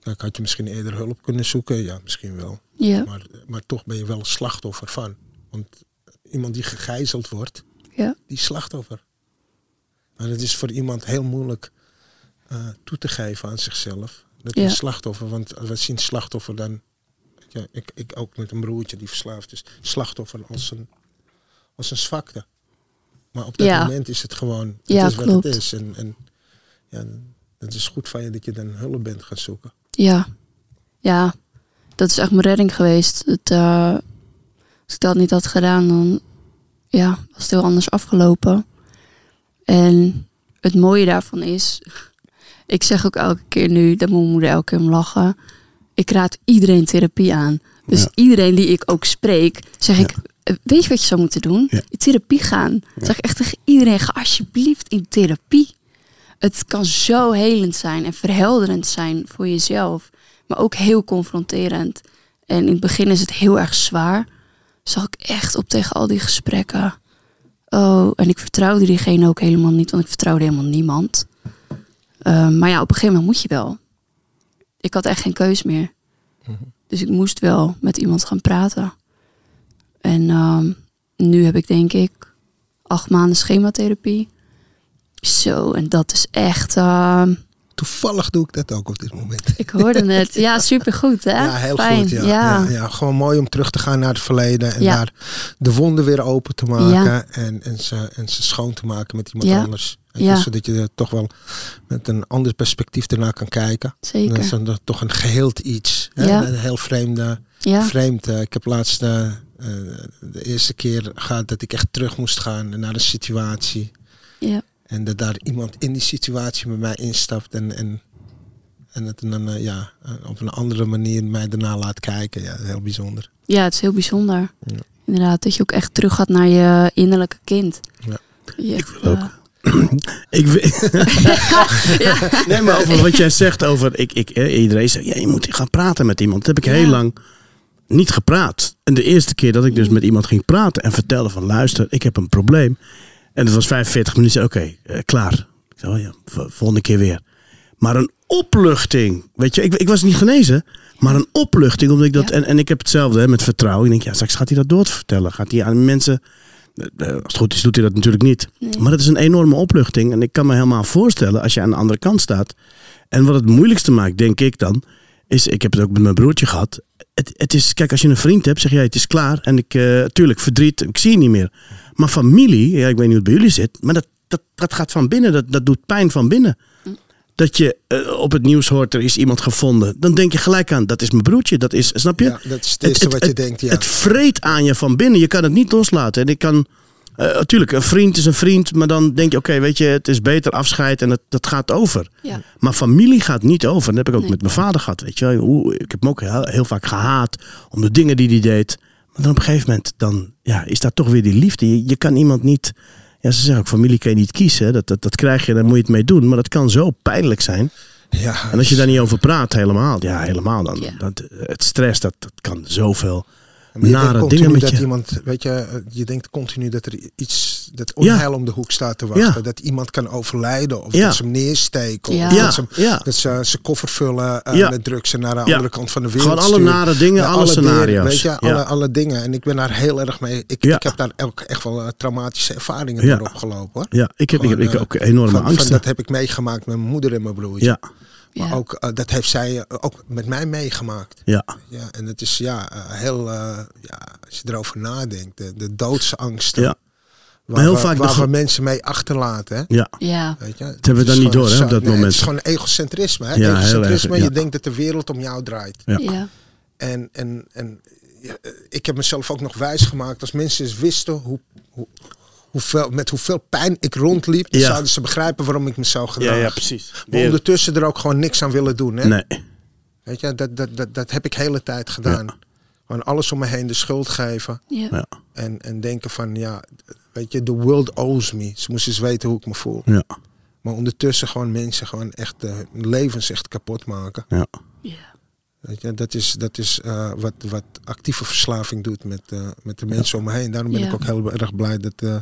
Kijk, had je misschien eerder hulp kunnen zoeken? Ja, misschien wel. Ja. Maar, maar toch ben je wel slachtoffer van. Want iemand die gegijzeld wordt, Ja. die is slachtoffer. Maar het is voor iemand heel moeilijk uh, toe te geven aan zichzelf. Dat Ja. een slachtoffer, want we zien slachtoffer dan... Ja, ik, ik ook met een broertje die verslaafd is. Slachtoffer als een, als een zwakte. Maar op dat Ja. moment is het gewoon... Het Ja, is wat het is. En, en ja, het is goed van je dat je dan hulp bent gaan zoeken. Ja. Ja. Dat is echt mijn redding geweest. Het, eh, als ik dat niet had gedaan, dan ja, was het heel anders afgelopen. En het mooie daarvan is, ik zeg ook elke keer nu, dat moet mijn moeder elke keer om lachen. Ik raad iedereen therapie aan. Dus Ja. iedereen die ik ook spreek, zeg ik, eh, weet je wat je zou moeten doen? Ja. In therapie gaan. Zeg ik echt tegen iedereen, ga alsjeblieft in therapie. Het kan zo helend zijn en verhelderend zijn voor jezelf. Maar ook heel confronterend. En in het begin is het heel erg zwaar. Zag ik echt op tegen al die gesprekken. Oh, en ik vertrouwde diegene ook helemaal niet, want ik vertrouwde helemaal niemand. Ehm, maar ja, op een gegeven moment moet je wel. Ik had echt geen keus meer. Dus ik moest wel met iemand gaan praten. En ehm, nu heb ik denk ik acht maanden schematherapie. Zo, en dat is echt... ehm, Toevallig doe ik dat ook op dit moment. ik hoorde het. Ja, supergoed hè? Ja, heel Fijn. goed. Ja. Ja. Ja. Ja, gewoon mooi om terug te gaan naar het verleden. En daar de wonden weer open te maken. En, en, ze, en ze schoon te maken met iemand anders. Ja. Zodat je er toch wel met een ander perspectief ernaar kan kijken. Zeker. Dat is dan toch- een geheeld iets. Hè? Een heel vreemde. Vreemd. eh, ik heb laatst eh, eh, de eerste keer gehad dat ik echt terug moest gaan naar een situatie. ja, En dat daar iemand in die situatie met mij instapt en, en, en het dan eh, ja, eh, op een andere manier mij daarna laat kijken. Ja, heel bijzonder. ja, het is heel bijzonder. Ja. Inderdaad, dat je ook echt terug gaat naar je innerlijke kind. Ja. Je Ik wil ook. eh, Ik weet- Nee, maar over wat jij zegt over... Ik, ik, iedereen zegt, ja, je moet gaan praten met iemand. Dat heb ik Ja. heel lang niet gepraat. En de eerste keer dat ik dus met iemand ging praten en vertelde van... Luister, ik heb een probleem. En het was 45 minuten. Oké, eh, klaar. Ik zei, oh ja, volgende keer weer. Maar een opluchting. Weet je, ik, ik was niet genezen. Maar een opluchting. Omdat ik dat, Ja. en, en ik heb hetzelfde hè, met vertrouwen. Ik denk, ja, straks gaat hij dat doorvertellen. Gaat hij aan mensen... eh, eh, Als het goed is, doet hij dat natuurlijk niet. Nee. Maar het is een enorme opluchting. En ik kan me helemaal voorstellen als je aan de andere kant staat. En wat het moeilijkste maakt, denk ik dan, is, ik heb het ook met mijn broertje gehad. Het, het is, kijk, als je een vriend hebt, zeg jij het is klaar. En ik, eh tuurlijk, verdriet, ik zie je niet meer. Maar familie, ja, ik weet niet hoe het bij jullie zit, maar dat, dat, dat gaat van binnen, dat, dat doet pijn van binnen. Dat je eh, op het nieuws hoort, er is iemand gevonden. Dan denk je gelijk aan, dat is mijn broertje, dat is, snap je? Ja, dat is het eerste wat je denkt, ja. Het vreet aan je van binnen, je kan het niet loslaten. En ik kan, eh, natuurlijk, een vriend is een vriend, maar dan denk je, oké, weet je, het is beter afscheid en dat, dat gaat over. Ja. Maar familie gaat niet over. Dat heb ik ook Nee. met mijn vader gehad. Weet je. wel. Hoe, ik heb hem ook heel, heel vaak gehaat om de dingen die hij deed. Maar dan op een gegeven moment dan, ja, is daar toch weer die liefde. Je, je kan iemand niet. Ja, ze zeggen ook, familie kan je niet kiezen. Dat, dat, dat krijg je, daar moet je het mee doen. Maar dat kan zo pijnlijk zijn. ja, En als je daar niet over praat, helemaal. Ja, helemaal dan. Ja. Dat, het stress, dat, dat kan zoveel Maar je denkt nare continu dingen met dat je. iemand, weet je, eh, je denkt continu dat er iets, dat onheil om de hoek staat te wachten. Ja. Dat iemand kan overlijden of Ja. dat ze hem neersteken. Of Ja. dat Ja, ze, ja. dat ze zijn koffer vullen eh, Ja. met drugs en naar de Ja. andere kant van de wereld Gewoon alle nare dingen, Ja, alle dingen, scenario's. Weet je, Ja. alle, alle dingen. En ik ben daar heel erg mee. Ik, Ja. ik heb daar ook echt wel eh, traumatische ervaringen Ja. door opgelopen. Hoor. Ja, ik heb, ik heb, ik heb Gewoon, ook enorme Van, van angsten. dat heb ik meegemaakt met mijn moeder en mijn broertje. ja, Maar Ja. ook, eh, dat heeft zij eh, ook met mij meegemaakt. ja, Ja, en het is ja, eh, heel, ja, als je erover nadenkt, de, de doodsangsten. ja, Waar, heel we, vaak waar de- we mensen mee achterlaten. Hè? ja. Ja. Weet je? Dat hebben we dan niet door, hè, op dat nee, moment. Het is gewoon egocentrisme. Hè? Ja, heel erg, egocentrisme, ja. je denkt dat de wereld om jou draait. Ja. Ja. En, en, en ja, ik heb mezelf ook nog wijs gemaakt. Als mensen eens wisten hoe, hoe, hoeveel, met hoeveel pijn ik rondliep, dan Ja. zouden ze begrijpen waarom ik me zo Ja, gedraag. ja, precies. Maar ondertussen er ook gewoon niks aan willen doen. Hè? Nee. Weet je, dat, dat, dat, dat heb ik hele tijd gedaan. Gewoon alles om me heen de schuld geven. Ja. Ja, En, en denken van, ja, weet je, the world owes me. Ze moesten eens weten hoe ik me voel. ja, Maar ondertussen gewoon mensen gewoon echt uh, levens echt kapot maken. ja. Ja. Weet je, dat is, dat is uh, wat, wat actieve verslaving doet met, uh, met de mensen om me heen. Daarom ben Ja. ik ook heel erg blij dat, uh,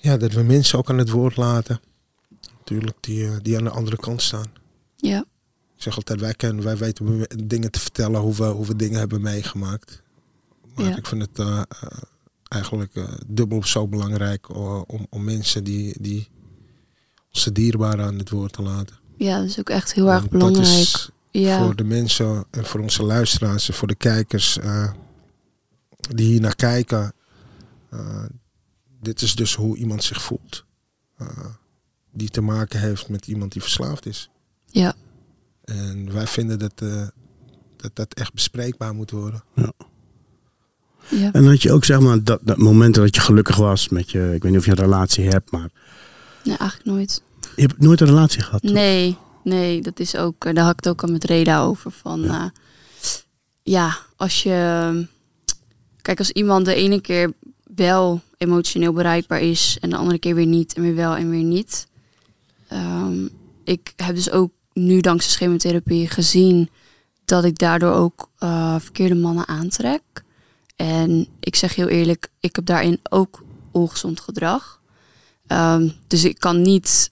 ja, dat we mensen ook aan het woord laten. Natuurlijk, die, uh, die aan de andere kant staan. Ja. Ik zeg altijd, wij, kunnen, wij weten dingen te vertellen hoe we, hoe we dingen hebben meegemaakt. Maar Ja. ik vind het uh, eigenlijk uh, dubbel zo belangrijk uh, om, om mensen die, die onze dierbaren aan het woord te laten. Ja, dat is ook echt heel erg belangrijk. Dat is ja. voor de mensen en voor onze luisteraars en voor de kijkers die hier naar kijken. Dit is dus hoe iemand zich voelt. Uh, die te maken heeft met iemand die verslaafd is. Ja. En wij vinden dat, uh, dat dat echt bespreekbaar moet worden. Ja. Ja. En dat je ook zeg maar dat, dat moment dat je gelukkig was met je, ik weet niet of je een relatie hebt, maar Nee, eigenlijk nooit. je hebt nooit een relatie gehad. toch? Nee, nee, dat is ook, eh, daar had ik het ook al met Reda over. Van, ja. Uh, ja, als je. Kijk, als iemand de ene keer wel emotioneel bereikbaar is en de andere keer weer niet, en weer wel en weer niet. Um, ik heb dus ook nu dankzij schematherapie gezien dat ik daardoor ook uh, verkeerde mannen aantrek. En ik zeg heel eerlijk, ik heb daarin ook ongezond gedrag. Um, dus ik kan niet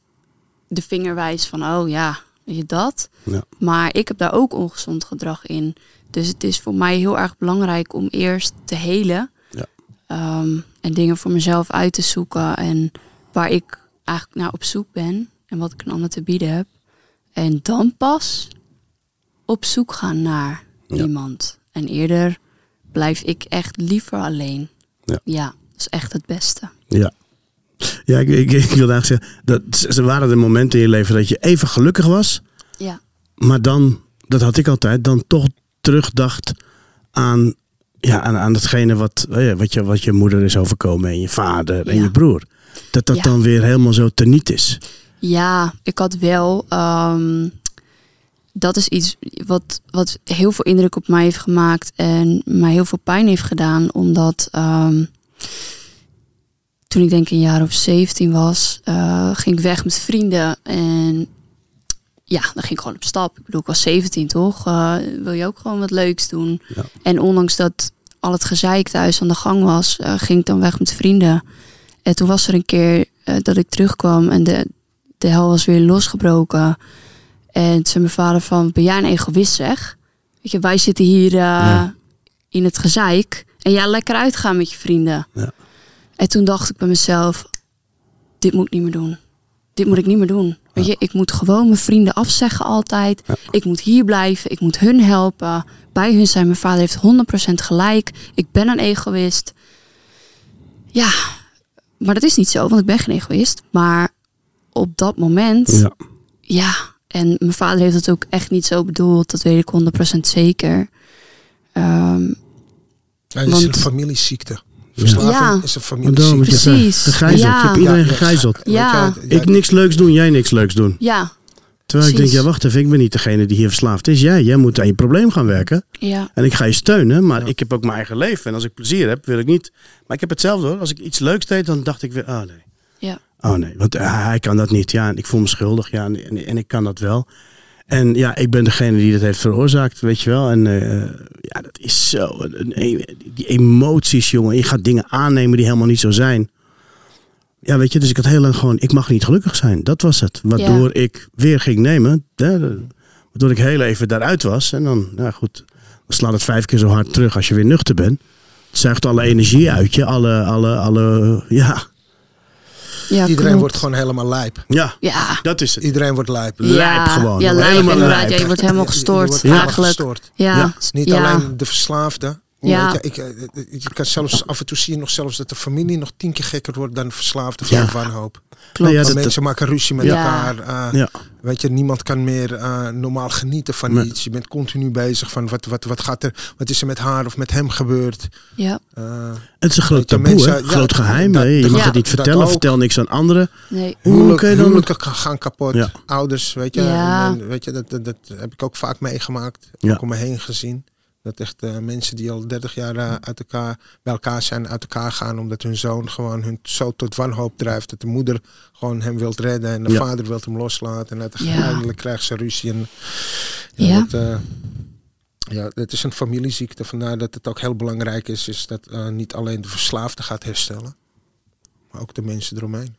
de vinger wijzen van, oh ja, weet je dat. Ja. Maar ik heb daar ook ongezond gedrag in. Dus het is voor mij heel erg belangrijk om eerst te helen. Um, en dingen voor mezelf uit te zoeken. En waar ik eigenlijk naar op zoek ben. En wat ik een ander te bieden heb. En dan pas op zoek gaan naar Ja. iemand. En eerder blijf ik echt liever alleen. Ja. ja, dat is echt het beste. Ja. Ja, ik, ik, ik wilde eigenlijk zeggen, dat, ze waren de momenten in je leven dat je even gelukkig was, Ja, maar dan, dat had ik altijd, dan toch terugdacht aan, ja, aan, aan datgene wat, eh, wat, je, wat je moeder is overkomen en je vader en Ja. je broer. Dat dat Ja. dan weer helemaal zo teniet is. ja ik had wel. ehm, dat is iets wat, wat heel veel indruk op mij heeft gemaakt en mij heel veel pijn heeft gedaan. Omdat ehm, toen ik denk een jaar of 17 was, eh, ging ik weg met vrienden. En ja, dan ging ik gewoon op stap. Ik bedoel, ik was 17 toch? Eh, wil je ook gewoon wat leuks doen? Ja. En ondanks dat al het gezeik thuis aan de gang was, eh, ging ik dan weg met vrienden. En toen was er een keer eh, dat ik terugkwam en de, de hel was weer losgebroken. En toen zei mijn vader van, ben jij een egoïst zeg? Weet je, wij zitten hier Ja. in het gezeik. En jij lekker uitgaan met je vrienden. Ja. En toen dacht ik bij mezelf, dit moet ik niet meer doen. Dit moet ik niet meer doen. Weet Weet je, ik moet gewoon mijn vrienden afzeggen altijd. Ik moet hier blijven. Ik moet hun helpen. Bij hun zijn. Mijn vader heeft 100% gelijk. Ik ben een egoïst. Ja, maar dat is niet zo, want ik ben geen egoïst. Maar op dat moment, ja. Ja. en mijn vader heeft het ook echt niet zo bedoeld. Dat weet ik 100% zeker. Ehm, Ja, het is Want- een familieziekte. Verslaving Ja. is een familieziekte. Precies. gegijzeld. Ja. Je hebt iedereen gegijzeld. Ja. Ik niks leuks doen, jij niks leuks doen. ja, Terwijl ik denk, ja wacht even, ik ben niet degene die hier verslaafd is. Jij, jij moet aan je probleem gaan werken. ja, En ik ga je steunen, maar ik heb ook mijn eigen leven. En als ik plezier heb, wil ik niet. Maar ik heb hetzelfde hoor. Als ik iets leuks deed, dan dacht ik weer, oh nee. ja. Oh nee, want eh, hij kan dat niet. Ja, en ik voel me schuldig. Ja, en, en, en ik kan dat wel. En ja, ik ben degene die dat heeft veroorzaakt, weet je wel. En eh, ja, dat is zo. die emoties, jongen. Je gaat dingen aannemen die helemaal niet zo zijn. Ja, weet je, dus ik had heel lang gewoon, ik mag niet gelukkig zijn. Dat was het. Waardoor ik weer ging nemen. Hè, waardoor ik heel even daaruit was. En dan, nou goed, dan slaat het vijf keer zo hard terug als je weer nuchter bent. Het zuigt alle energie uit je. Alle, alle, alle, ja. Ja Iedereen klopt. wordt gewoon helemaal lijp. Ja, Ja, dat is het. Iedereen wordt lijp. Lijp gewoon. Ja, lijp Helemaal inderdaad. lijp. Ja, je wordt helemaal Je- je gestoord wordt helemaal eigenlijk. gestoord. Ja, Ja. ja. Het is niet Ja. alleen de verslaafde. Ja. Weet je, ik, eh, eh, je kan zelfs af en toe zie je nog zelfs dat de familie nog tien keer gekker wordt dan de verslaafde van Ja. wanhoop. klopt. Nou ja, dat- mensen maken ruzie met Ja. elkaar. eh. Weet je, niemand kan meer eh, normaal genieten van Nee. iets. Je bent continu bezig van wat, wat, wat, gaat er, wat is er met haar of met hem gebeurd. ja, Eh, Het is een groot taboe, mensen- groot geheim. dat-? Je mag het niet vertellen, ook. vertel niks aan anderen. nee. Hoe huwelijk, dan... huwelijken ga- gaan kapot. Ouders, weet je. En, weet je dat, dat, dat heb ik ook vaak meegemaakt. Ook om me heen gezien. Dat echt eh, mensen die al 30 jaar eh, uit elkaar, bij elkaar zijn, uit elkaar gaan. Omdat hun zoon gewoon hun zo tot wanhoop drijft. Dat de moeder gewoon hem wilt redden. En de Ja. vader wil hem loslaten. En Ja. uiteindelijk krijgt ze ruzie. En, ja, Ja. Dat, eh, ja, het is een familieziekte. Vandaar dat het ook heel belangrijk is, is dat eh, niet alleen de verslaafde gaat herstellen. Maar ook de mensen eromheen.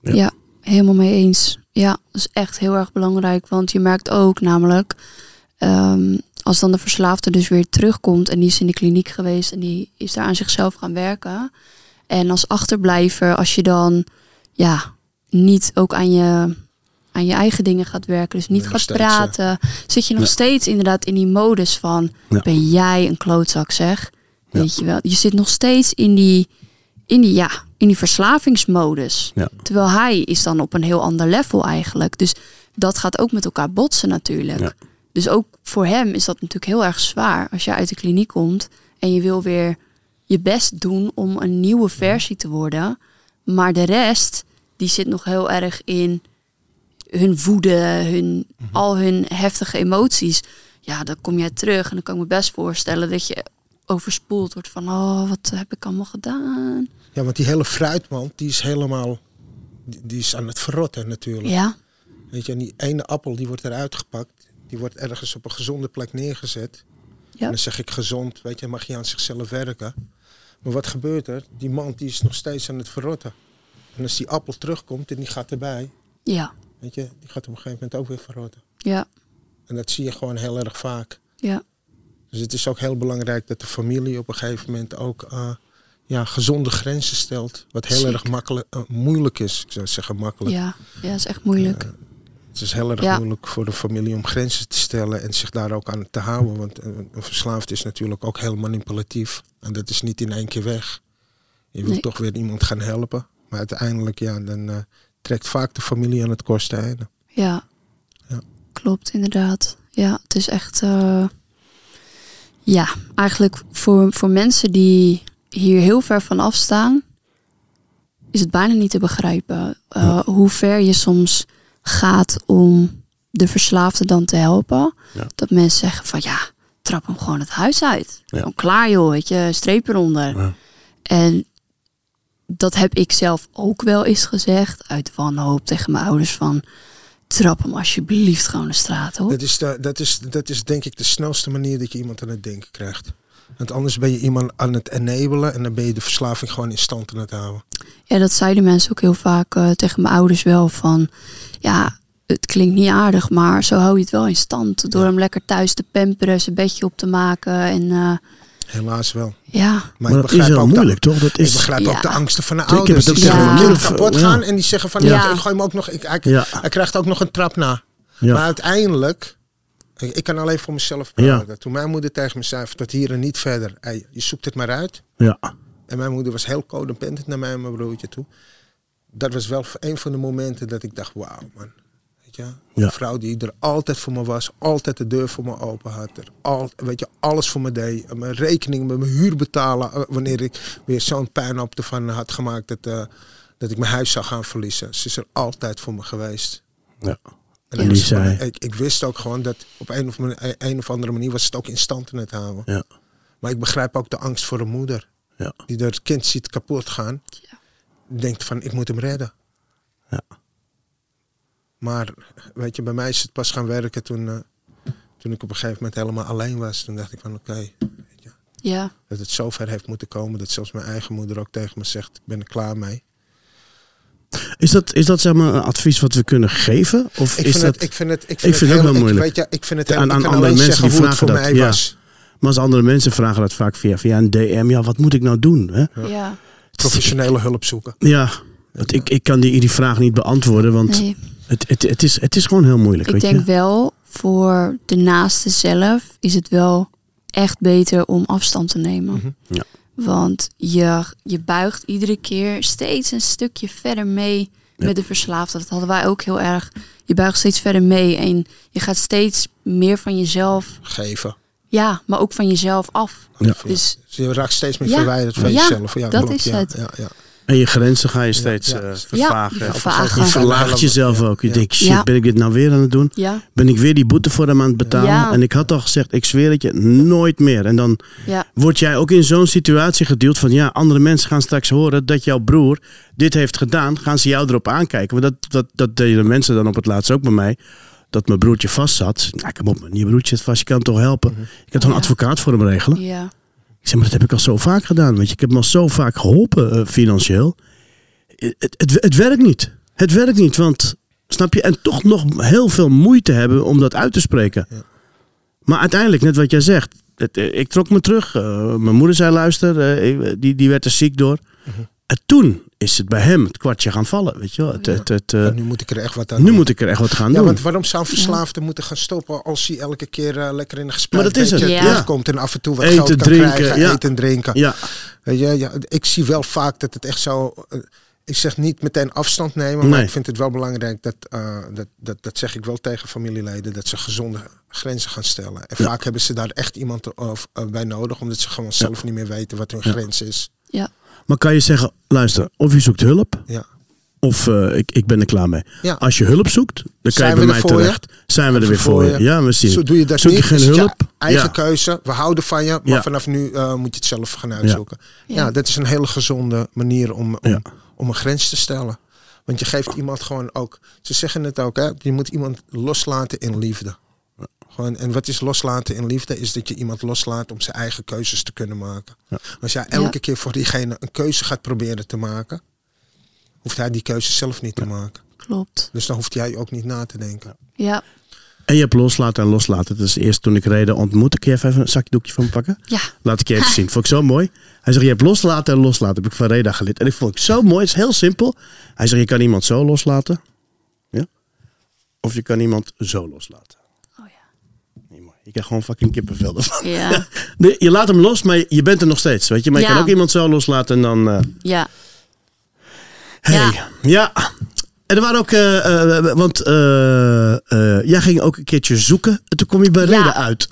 Ja. Ja. helemaal mee eens. Ja, dat is echt heel erg belangrijk. Want je merkt ook namelijk, ehm, als dan de verslaafde dus weer terugkomt en die is in de kliniek geweest en die is daar aan zichzelf gaan werken. En als achterblijver, als je dan ja, niet ook aan je, aan je eigen dingen gaat werken, dus niet gaat steeds, praten, zit je nog Ja. steeds inderdaad in die modus van Ja. ben jij een klootzak zeg. Weet je wel, je zit nog steeds in die, in die, ja, in die verslavingsmodus. Terwijl hij is dan op een heel ander level eigenlijk. Dus dat gaat ook met elkaar botsen natuurlijk. Dus ook voor hem is dat natuurlijk heel erg zwaar. Als je uit de kliniek komt en je wil weer je best doen om een nieuwe versie te worden. Maar de rest, die zit nog heel erg in hun woede, hun, al hun heftige emoties. Ja, dan kom jij terug en dan kan ik me best voorstellen dat je overspoeld wordt van... Oh, wat heb ik allemaal gedaan? Ja, want die hele fruitmand, die is helemaal, die, die is aan het verrotten natuurlijk. Ja, Weet je, en die ene appel die wordt eruit gepakt, die wordt ergens op een gezonde plek neergezet. Ja. En dan zeg ik gezond, weet je, mag je aan zichzelf werken. Maar wat gebeurt er? Die mand die is nog steeds aan het verrotten. En als die appel terugkomt en die gaat erbij, ja, weet je, die gaat op een gegeven moment ook weer verrotten. ja, En dat zie je gewoon heel erg vaak. ja. Dus het is ook heel belangrijk dat de familie op een gegeven moment ook eh, ja, gezonde grenzen stelt. Wat heel erg makkelijk, eh, moeilijk is. Ik zou zeggen makkelijk. Ja, ja, dat is echt moeilijk. Het is heel erg Ja. moeilijk voor de familie om grenzen te stellen en zich daar ook aan te houden. Want een een verslaafd is natuurlijk ook heel manipulatief. En dat is niet in één keer weg. Je wil Nee. toch weer iemand gaan helpen. Maar uiteindelijk, ja, dan eh, trekt vaak de familie aan het kortste einde. Ja. Ja. klopt inderdaad. Ja, het is echt... eh, ja, eigenlijk voor, voor mensen die hier heel ver van afstaan... is het bijna niet te begrijpen eh, hoe ver je soms gaat om de verslaafde dan te helpen. Ja. Dat mensen zeggen van ja, trap hem gewoon het huis uit. Ja. Gewoon klaar joh, weet je, streep eronder. Ja. En dat heb ik zelf ook wel eens gezegd. Uit wanhoop tegen mijn ouders van... Trap hem alsjeblieft gewoon de straat op. Dat is, de, dat, is, dat is denk ik de snelste manier dat je iemand aan het denken krijgt. Want anders ben je iemand aan het enabelen en dan ben je de verslaving gewoon in stand aan het houden. Ja, dat zeiden mensen ook heel vaak eh, tegen mijn ouders wel. Van ja, het klinkt niet aardig, maar zo hou je het wel in stand. Door hem lekker thuis te pamperen, zijn bedje op te maken. En eh, Helaas wel. Ja, Maar, Maar ik dat is ook de- moeilijk, toch? Dat Ik is, begrijp ook de angsten van de Ik heb ouders. Die zeggen, tegen mijn mijn kind moeder, kapot ja. gaan. En die zeggen van, Ja. ik gooi hem ook nog... Ik, hij, Ja. hij krijgt ook nog een trap na. ja. Maar uiteindelijk... Ik, ik kan alleen voor mezelf praten. Toen mijn moeder tegen me zei, tot hier en niet verder. Hey, je zoekt het maar uit. ja. En mijn moeder was heel codependent naar mij en mijn broertje toe. Dat was wel een van de momenten dat ik dacht, wauw man. Weet je? Ja. Een vrouw die er altijd voor me was. Altijd de deur voor me open had. Er al, weet je, alles voor me deed. Mijn rekening, met mijn huur betalen. eh, Wanneer ik weer zo'n pijn op ervan had gemaakt dat, eh, dat ik mijn huis zou gaan verliezen. Ze is er altijd voor me geweest. ja. En En die zei- ik, ik wist ook gewoon dat op een of, manier- een of andere manier was het ook in stand te houden. Ja. Maar ik begrijp ook de angst voor een moeder. Ja. Die het kind ziet kapot gaan. Denkt van, ik moet hem redden. Ja. Maar weet je, bij mij is het pas gaan werken toen, eh, toen ik op een gegeven moment helemaal alleen was. Toen dacht ik van, oké, weet je, ja. dat het zover heeft moeten komen. Dat zelfs mijn eigen moeder ook tegen me zegt, ik ben er klaar mee. Is dat, is dat zeg maar een advies wat we kunnen geven? Of Ik is vind, dat, het, ik vind het, ik ik vind het heel, wel ik, moeilijk. weet je, ik vind het Aan- heel, aan ik kan andere alleen mensen zeggen die hoe het voor vragen mij dat, ja. was. Maar als andere mensen vragen dat vaak via, via een DM, ja, wat moet ik nou doen? Hè? ja. Professionele hulp zoeken. Ja, want ik, ik kan die, die vraag niet beantwoorden, want Nee. het, het, het, is, het is gewoon heel moeilijk. Ik weet denk je? wel, voor de naaste zelf is het wel echt beter om afstand te nemen. Mhm. Ja. Want je, je buigt iedere keer steeds een stukje verder mee Ja. met de verslaafde. Dat hadden wij ook heel erg. Je buigt steeds verder mee en je gaat steeds meer van jezelf, Geven. Ja, maar ook van jezelf af. Ja. Dus Dus je raakt steeds meer Ja. verwijderd van Ja, jezelf. Ja, dat is ja, het. Ja, ja. En je grenzen ga je steeds ja. eh, Ja, vervagen. je verlaagt jezelf ook. Je Ja. denkt, shit, Ja. ben ik dit nou weer aan het doen? ja, Ben ik weer die boete voor hem aan het betalen? Ja. En ik had al gezegd, ik zweer het je, nooit meer. En dan ja, word jij ook in zo'n situatie geduwd van... ja, andere mensen gaan straks horen dat jouw broer dit heeft gedaan. Gaan ze jou erop aankijken. Want dat, dat, dat deden mensen dan op het laatst ook bij mij. Dat mijn broertje vast zat. Nou, kom op, je broertje zit vast, je kan hem toch helpen? Ik had toch een Ja. advocaat voor hem regelen? ja, Ik zeg, maar dat heb ik al zo vaak gedaan. Weet je. Ik heb hem al zo vaak geholpen eh, financieel. Het, het, het werkt niet. Het werkt niet, want snap je? En toch nog heel veel moeite hebben om dat uit te spreken. Ja. Maar uiteindelijk, net wat jij zegt. Het, eh, ik trok me terug. Eh, mijn moeder zei luister, eh, die, die werd er ziek door. Mhm. En toen is het bij hem het kwartje gaan vallen. Weet je wel? Het, het, het, eh, nu moet ik er echt wat aan nu doen. moet ik er echt wat gaan Ja, doen. want waarom zou een verslaafde moeten gaan stoppen als hij elke keer eh, lekker in een gesprek Maar dat is het, ja. terugkomt en af en toe wat Eten, geld kan drinken, krijgen, eten en drinken. Ja, ja, ik zie wel vaak dat het echt zo. eh, ik zeg niet meteen afstand nemen, maar Nee. ik vind het wel belangrijk dat, dat, dat, dat zeg ik wel tegen familieleden, dat ze gezonde grenzen gaan stellen. En vaak hebben ze daar echt iemand bij nodig, omdat ze gewoon zelf niet meer weten wat hun grens is. Ja, maar kan je zeggen, luister, of je zoekt hulp, Ja. of eh, ik, ik ben er klaar mee. Ja. Als je hulp zoekt, dan kan Zijn je bij er mij voor je? terecht. Zijn we er weer voor je. Ja, we zien. Zo doe je dat Zoek je niet. geen is het je hulp? eigen Ja. keuze. We houden van je, maar Ja. vanaf nu eh, moet je het zelf gaan uitzoeken. Ja. Ja. dat is een hele gezonde manier om, om, Ja. om een grens te stellen. Want je geeft iemand gewoon ook. Ze zeggen het ook, hè? Je moet iemand loslaten in liefde. Gewoon, en wat is loslaten in liefde? Is dat je iemand loslaat om zijn eigen keuzes te kunnen maken. Ja. Als jij elke Ja. keer voor diegene een keuze gaat proberen te maken, hoeft hij die keuze zelf niet te maken. klopt. Dus dan hoeft jij ook niet na te denken. Ja, En je hebt loslaten en loslaten. Dus eerst toen ik reden ontmoette, kun je even een zakdoekje van me pakken? ja, Laat ik je even zien. Vond ik zo mooi. Hij zegt, je hebt loslaten en loslaten. Heb ik van Reda geleerd. En ik vond het zo mooi. Het is heel simpel. Hij zegt, je kan iemand zo loslaten. Ja? Of je kan iemand zo loslaten. Je krijgt gewoon fucking kippenvel ervan. ja, je laat hem los, maar je bent er nog steeds. Weet je? Maar je Ja. kan ook iemand zo loslaten en dan... eh, ja, Hey. Ja. Ja. En er waren ook, eh, eh, want jij ging ook een keertje zoeken. En toen kom je bij Ja. Reda uit.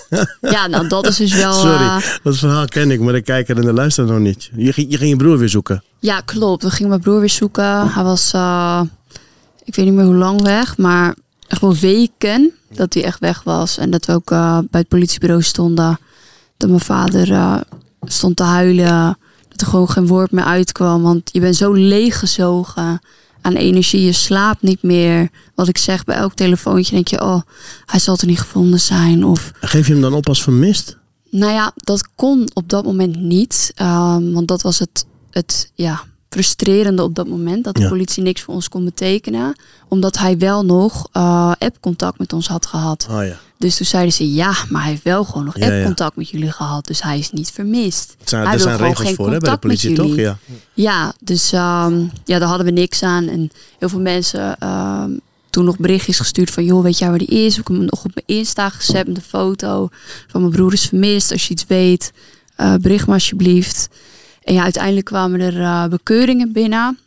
ja, nou dat is dus wel... Sorry, dat verhaal ken ik, maar de kijker en de luisteraar nog niet. Je ging, je ging je broer weer zoeken. Ja, klopt. We gingen mijn broer weer zoeken. Hij was, ik weet niet meer hoe lang weg, maar wel weken dat hij echt weg was. En dat we ook eh, bij het politiebureau stonden. Dat mijn vader eh, stond te huilen. Dat er gewoon geen woord meer uitkwam. Want je bent zo leeggezogen aan energie. Je slaapt niet meer. Wat ik zeg bij elk telefoontje denk je, oh, hij zal er niet gevonden zijn. Of Geef je hem dan op als vermist? nou ja, dat kon op dat moment niet. ehm, want dat was het, het ja, frustrerende op dat moment. Dat de Ja. politie niks voor ons kon betekenen. Omdat hij wel nog eh, app-contact met ons had gehad. Oh ja. Dus toen zeiden ze ja, maar hij heeft wel gewoon nog ja. app-contact met jullie gehad. Dus hij is niet vermist. Het zijn, Hij er zijn regels geen voor hè, bij de contact met politie, toch? jullie. Ja. Ja, dus ehm, ja, daar hadden we niks aan. En heel veel mensen ehm, toen nog berichtjes gestuurd van... joh, weet jij waar die is? Ik heb hem nog op mijn Insta gezet met een foto van mijn broer is vermist. Als je iets weet, eh, bericht me alsjeblieft. En ja, uiteindelijk kwamen er eh, bekeuringen binnen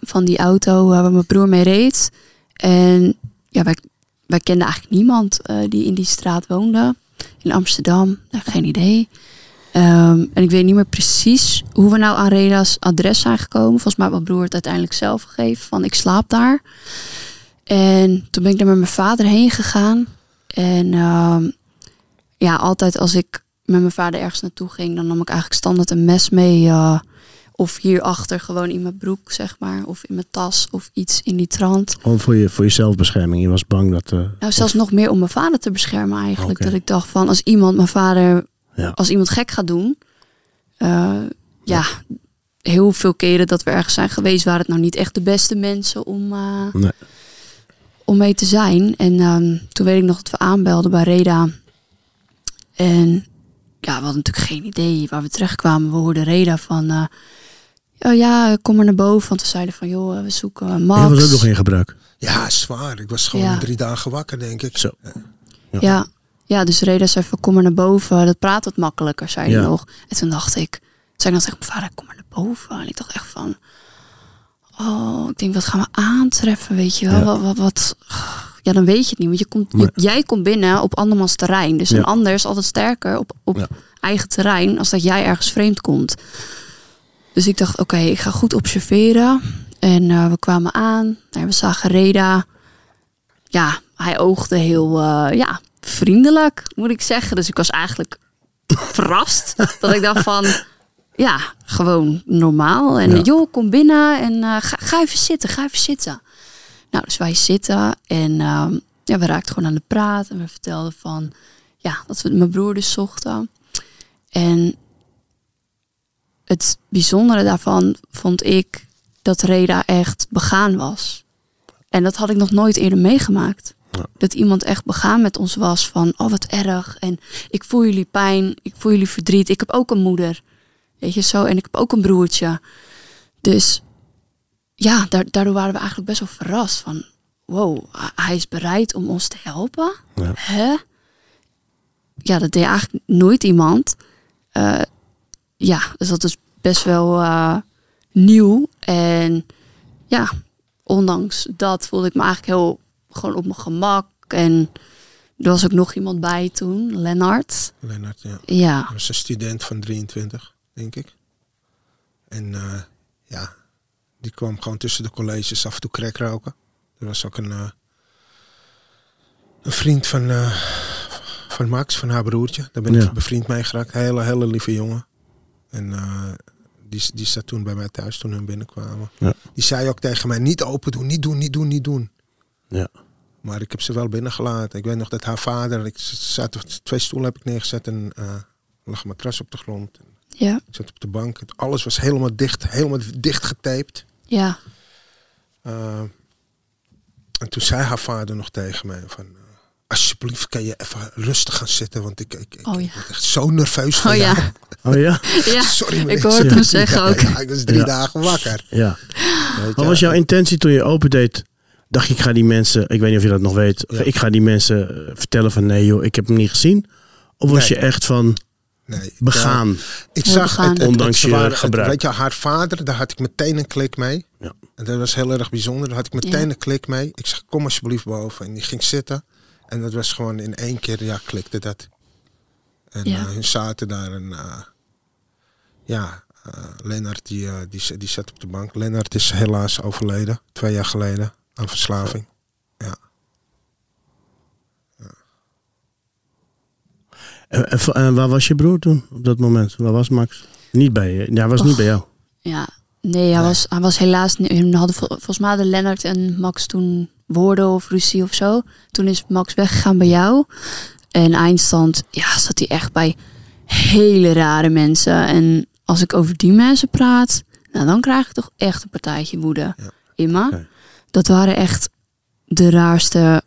van die auto waar mijn broer mee reed. En ja, wij, wij kenden eigenlijk niemand eh, die in die straat woonde. In Amsterdam, geen idee. Ehm, en ik weet niet meer precies hoe we nou aan Reda's adres zijn gekomen. Volgens mij had mijn broer het uiteindelijk zelf gegeven van ik slaap daar. En toen ben ik daar met mijn vader heen gegaan. En ehm, ja, altijd als ik met mijn vader ergens naartoe ging, dan nam ik eigenlijk standaard een mes mee. eh, of hierachter gewoon in mijn broek, zeg maar. Of in mijn tas of iets in die trant. Gewoon voor je, voor je zelfbescherming. Je was bang dat... eh, Nou, zelfs nog meer om mijn vader te beschermen eigenlijk. Dat ik dacht van, als iemand mijn vader, Ja. als iemand gek gaat doen. eh, ja, heel veel keren dat we ergens zijn geweest, waren het nou niet echt de beste mensen om, Nee. om mee te zijn. En ehm, toen weet ik nog dat we aanbelden bij Reda. En ja, we hadden natuurlijk geen idee waar we terechtkwamen. We hoorden Reda van, eh, oh ja, kom maar naar boven. Want we zeiden van, joh, we zoeken Je Max. was ook nog in gebruik. Ja, zwaar. Ik was gewoon Ja. drie dagen wakker, denk ik. Zo. Ja. ja, dus Reda zei van kom maar naar boven. Dat praat wat makkelijker, zei hij Ja. nog. En toen dacht ik, toen zei ik dan tegen mijn vader, kom maar naar boven. En ik dacht echt van, oh, ik denk, wat gaan we aantreffen, weet je wel? Ja. Wat, wat, wat- ja, dan weet je het niet. Want je komt, Nee. jij komt binnen op andermans terrein. Dus Ja. een ander is altijd sterker op, op Ja. eigen terrein als dat jij ergens vreemd komt. Dus ik dacht, oké, ik ga goed observeren. En eh, we kwamen aan. En we zagen Reda. Ja, hij oogde heel eh, ja, vriendelijk, moet ik zeggen. Dus ik was eigenlijk verrast. dat ik dacht van, ja, gewoon normaal. En Ja. joh, kom binnen en eh, ga, ga even zitten, ga even zitten. Nou, dus wij zitten en ehm, ja, we raakten gewoon aan de praat. En we vertelden van, ja, dat we mijn broer dus zochten. En het bijzondere daarvan vond ik dat Reda echt begaan was. En dat had ik nog nooit eerder meegemaakt. Ja. Dat iemand echt begaan met ons was van, oh wat erg. En ik voel jullie pijn, ik voel jullie verdriet. Ik heb ook een moeder. Weet je zo, en ik heb ook een broertje. Dus ja, daar- daardoor waren we eigenlijk best wel verrast van, wow, hij is bereid om ons te helpen. Ja. Hè? Ja, dat deed eigenlijk nooit iemand. Eh, ja, dus dat is best wel eh, nieuw. En ja, ondanks dat voelde ik me eigenlijk heel gewoon op mijn gemak. En er was ook nog iemand bij toen, Lennart. Lennart, ja. Ja, Hij was een student van 23, denk ik. En eh, ja, die kwam gewoon tussen de colleges af en toe crack roken. Er was ook een, eh, een vriend van, eh, van Max, van haar broertje. Daar ben Ja. ik bevriend mee geraakt. Hele, hele lieve jongen. En eh, die, die zat toen bij mij thuis toen hun binnenkwamen. Ja. Die zei ook tegen mij, niet open doen, niet doen, niet doen, niet doen. Ja. Maar ik heb ze wel binnengelaten. Ik weet nog dat haar vader, ik zat twee stoelen heb ik neergezet en lag een matras op de grond. Ja, Ik zat op de bank. Het, alles was helemaal dicht, helemaal dicht getaped. ja, Eh, en toen zei haar vader nog tegen mij van... eh, alsjeblieft, kan je even rustig gaan zitten, want ik, ik, ik Oh ja. word echt zo nerveus van Oh ja. jou. Oh ja? ja. Sorry, meneer. Ik hoorde hem zeggen ook. Ja, ik was drie Ja. dagen wakker. Ja. Wat was jouw intentie toen je opendeed? Dacht je, ik ga die mensen, ik weet niet of je dat nog weet, Ja. ik ga die mensen eh, vertellen van nee joh, ik heb hem niet gezien? Of was Nee. je echt van Nee, ik, begaan? ik zag begaan. het, het, Ondanks het, je gebruik. Weet je, haar vader, daar had ik meteen een klik mee. Ja. En dat was heel erg bijzonder. Daar had ik meteen Ja. een klik mee. Ik zeg, kom alsjeblieft boven. En die ging zitten. En dat was gewoon in één keer, ja, klikte dat. En Ja. eh, hun zaten daar en eh, ja, eh Lennart die, die, die zat op de bank. Lennart is helaas overleden, twee jaar geleden, aan verslaving. Ja. En, en, en waar was je broer toen op dat moment? Waar was Max? Niet bij je. Hij was niet bij jou. Ja, nee, hij, Was, hij was helaas. Hun hadden vol- volgens mij hadden Lennart en Max toen woorden of ruzie of zo. Toen is Max weggegaan bij jou. En eindstand, ja, zat hij echt bij hele rare mensen. En als ik over die mensen praat, nou, dan krijg ik toch echt een partijtje woede Ja. Dat waren echt de raarste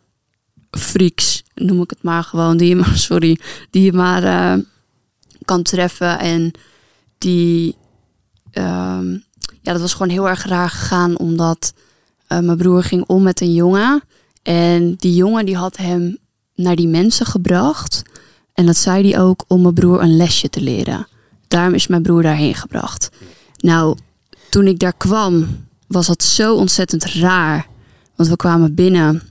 freaks noem ik het maar gewoon, die je maar, sorry, die je maar eh, kan treffen. En die, ehm, ja, dat was gewoon heel erg raar gegaan, omdat eh, mijn broer ging om met een jongen. En die jongen die had hem naar die mensen gebracht. En dat zei hij ook om mijn broer een lesje te leren. Daarom is mijn broer daarheen gebracht. Nou, toen ik daar kwam, was dat zo ontzettend raar. Want we kwamen binnen.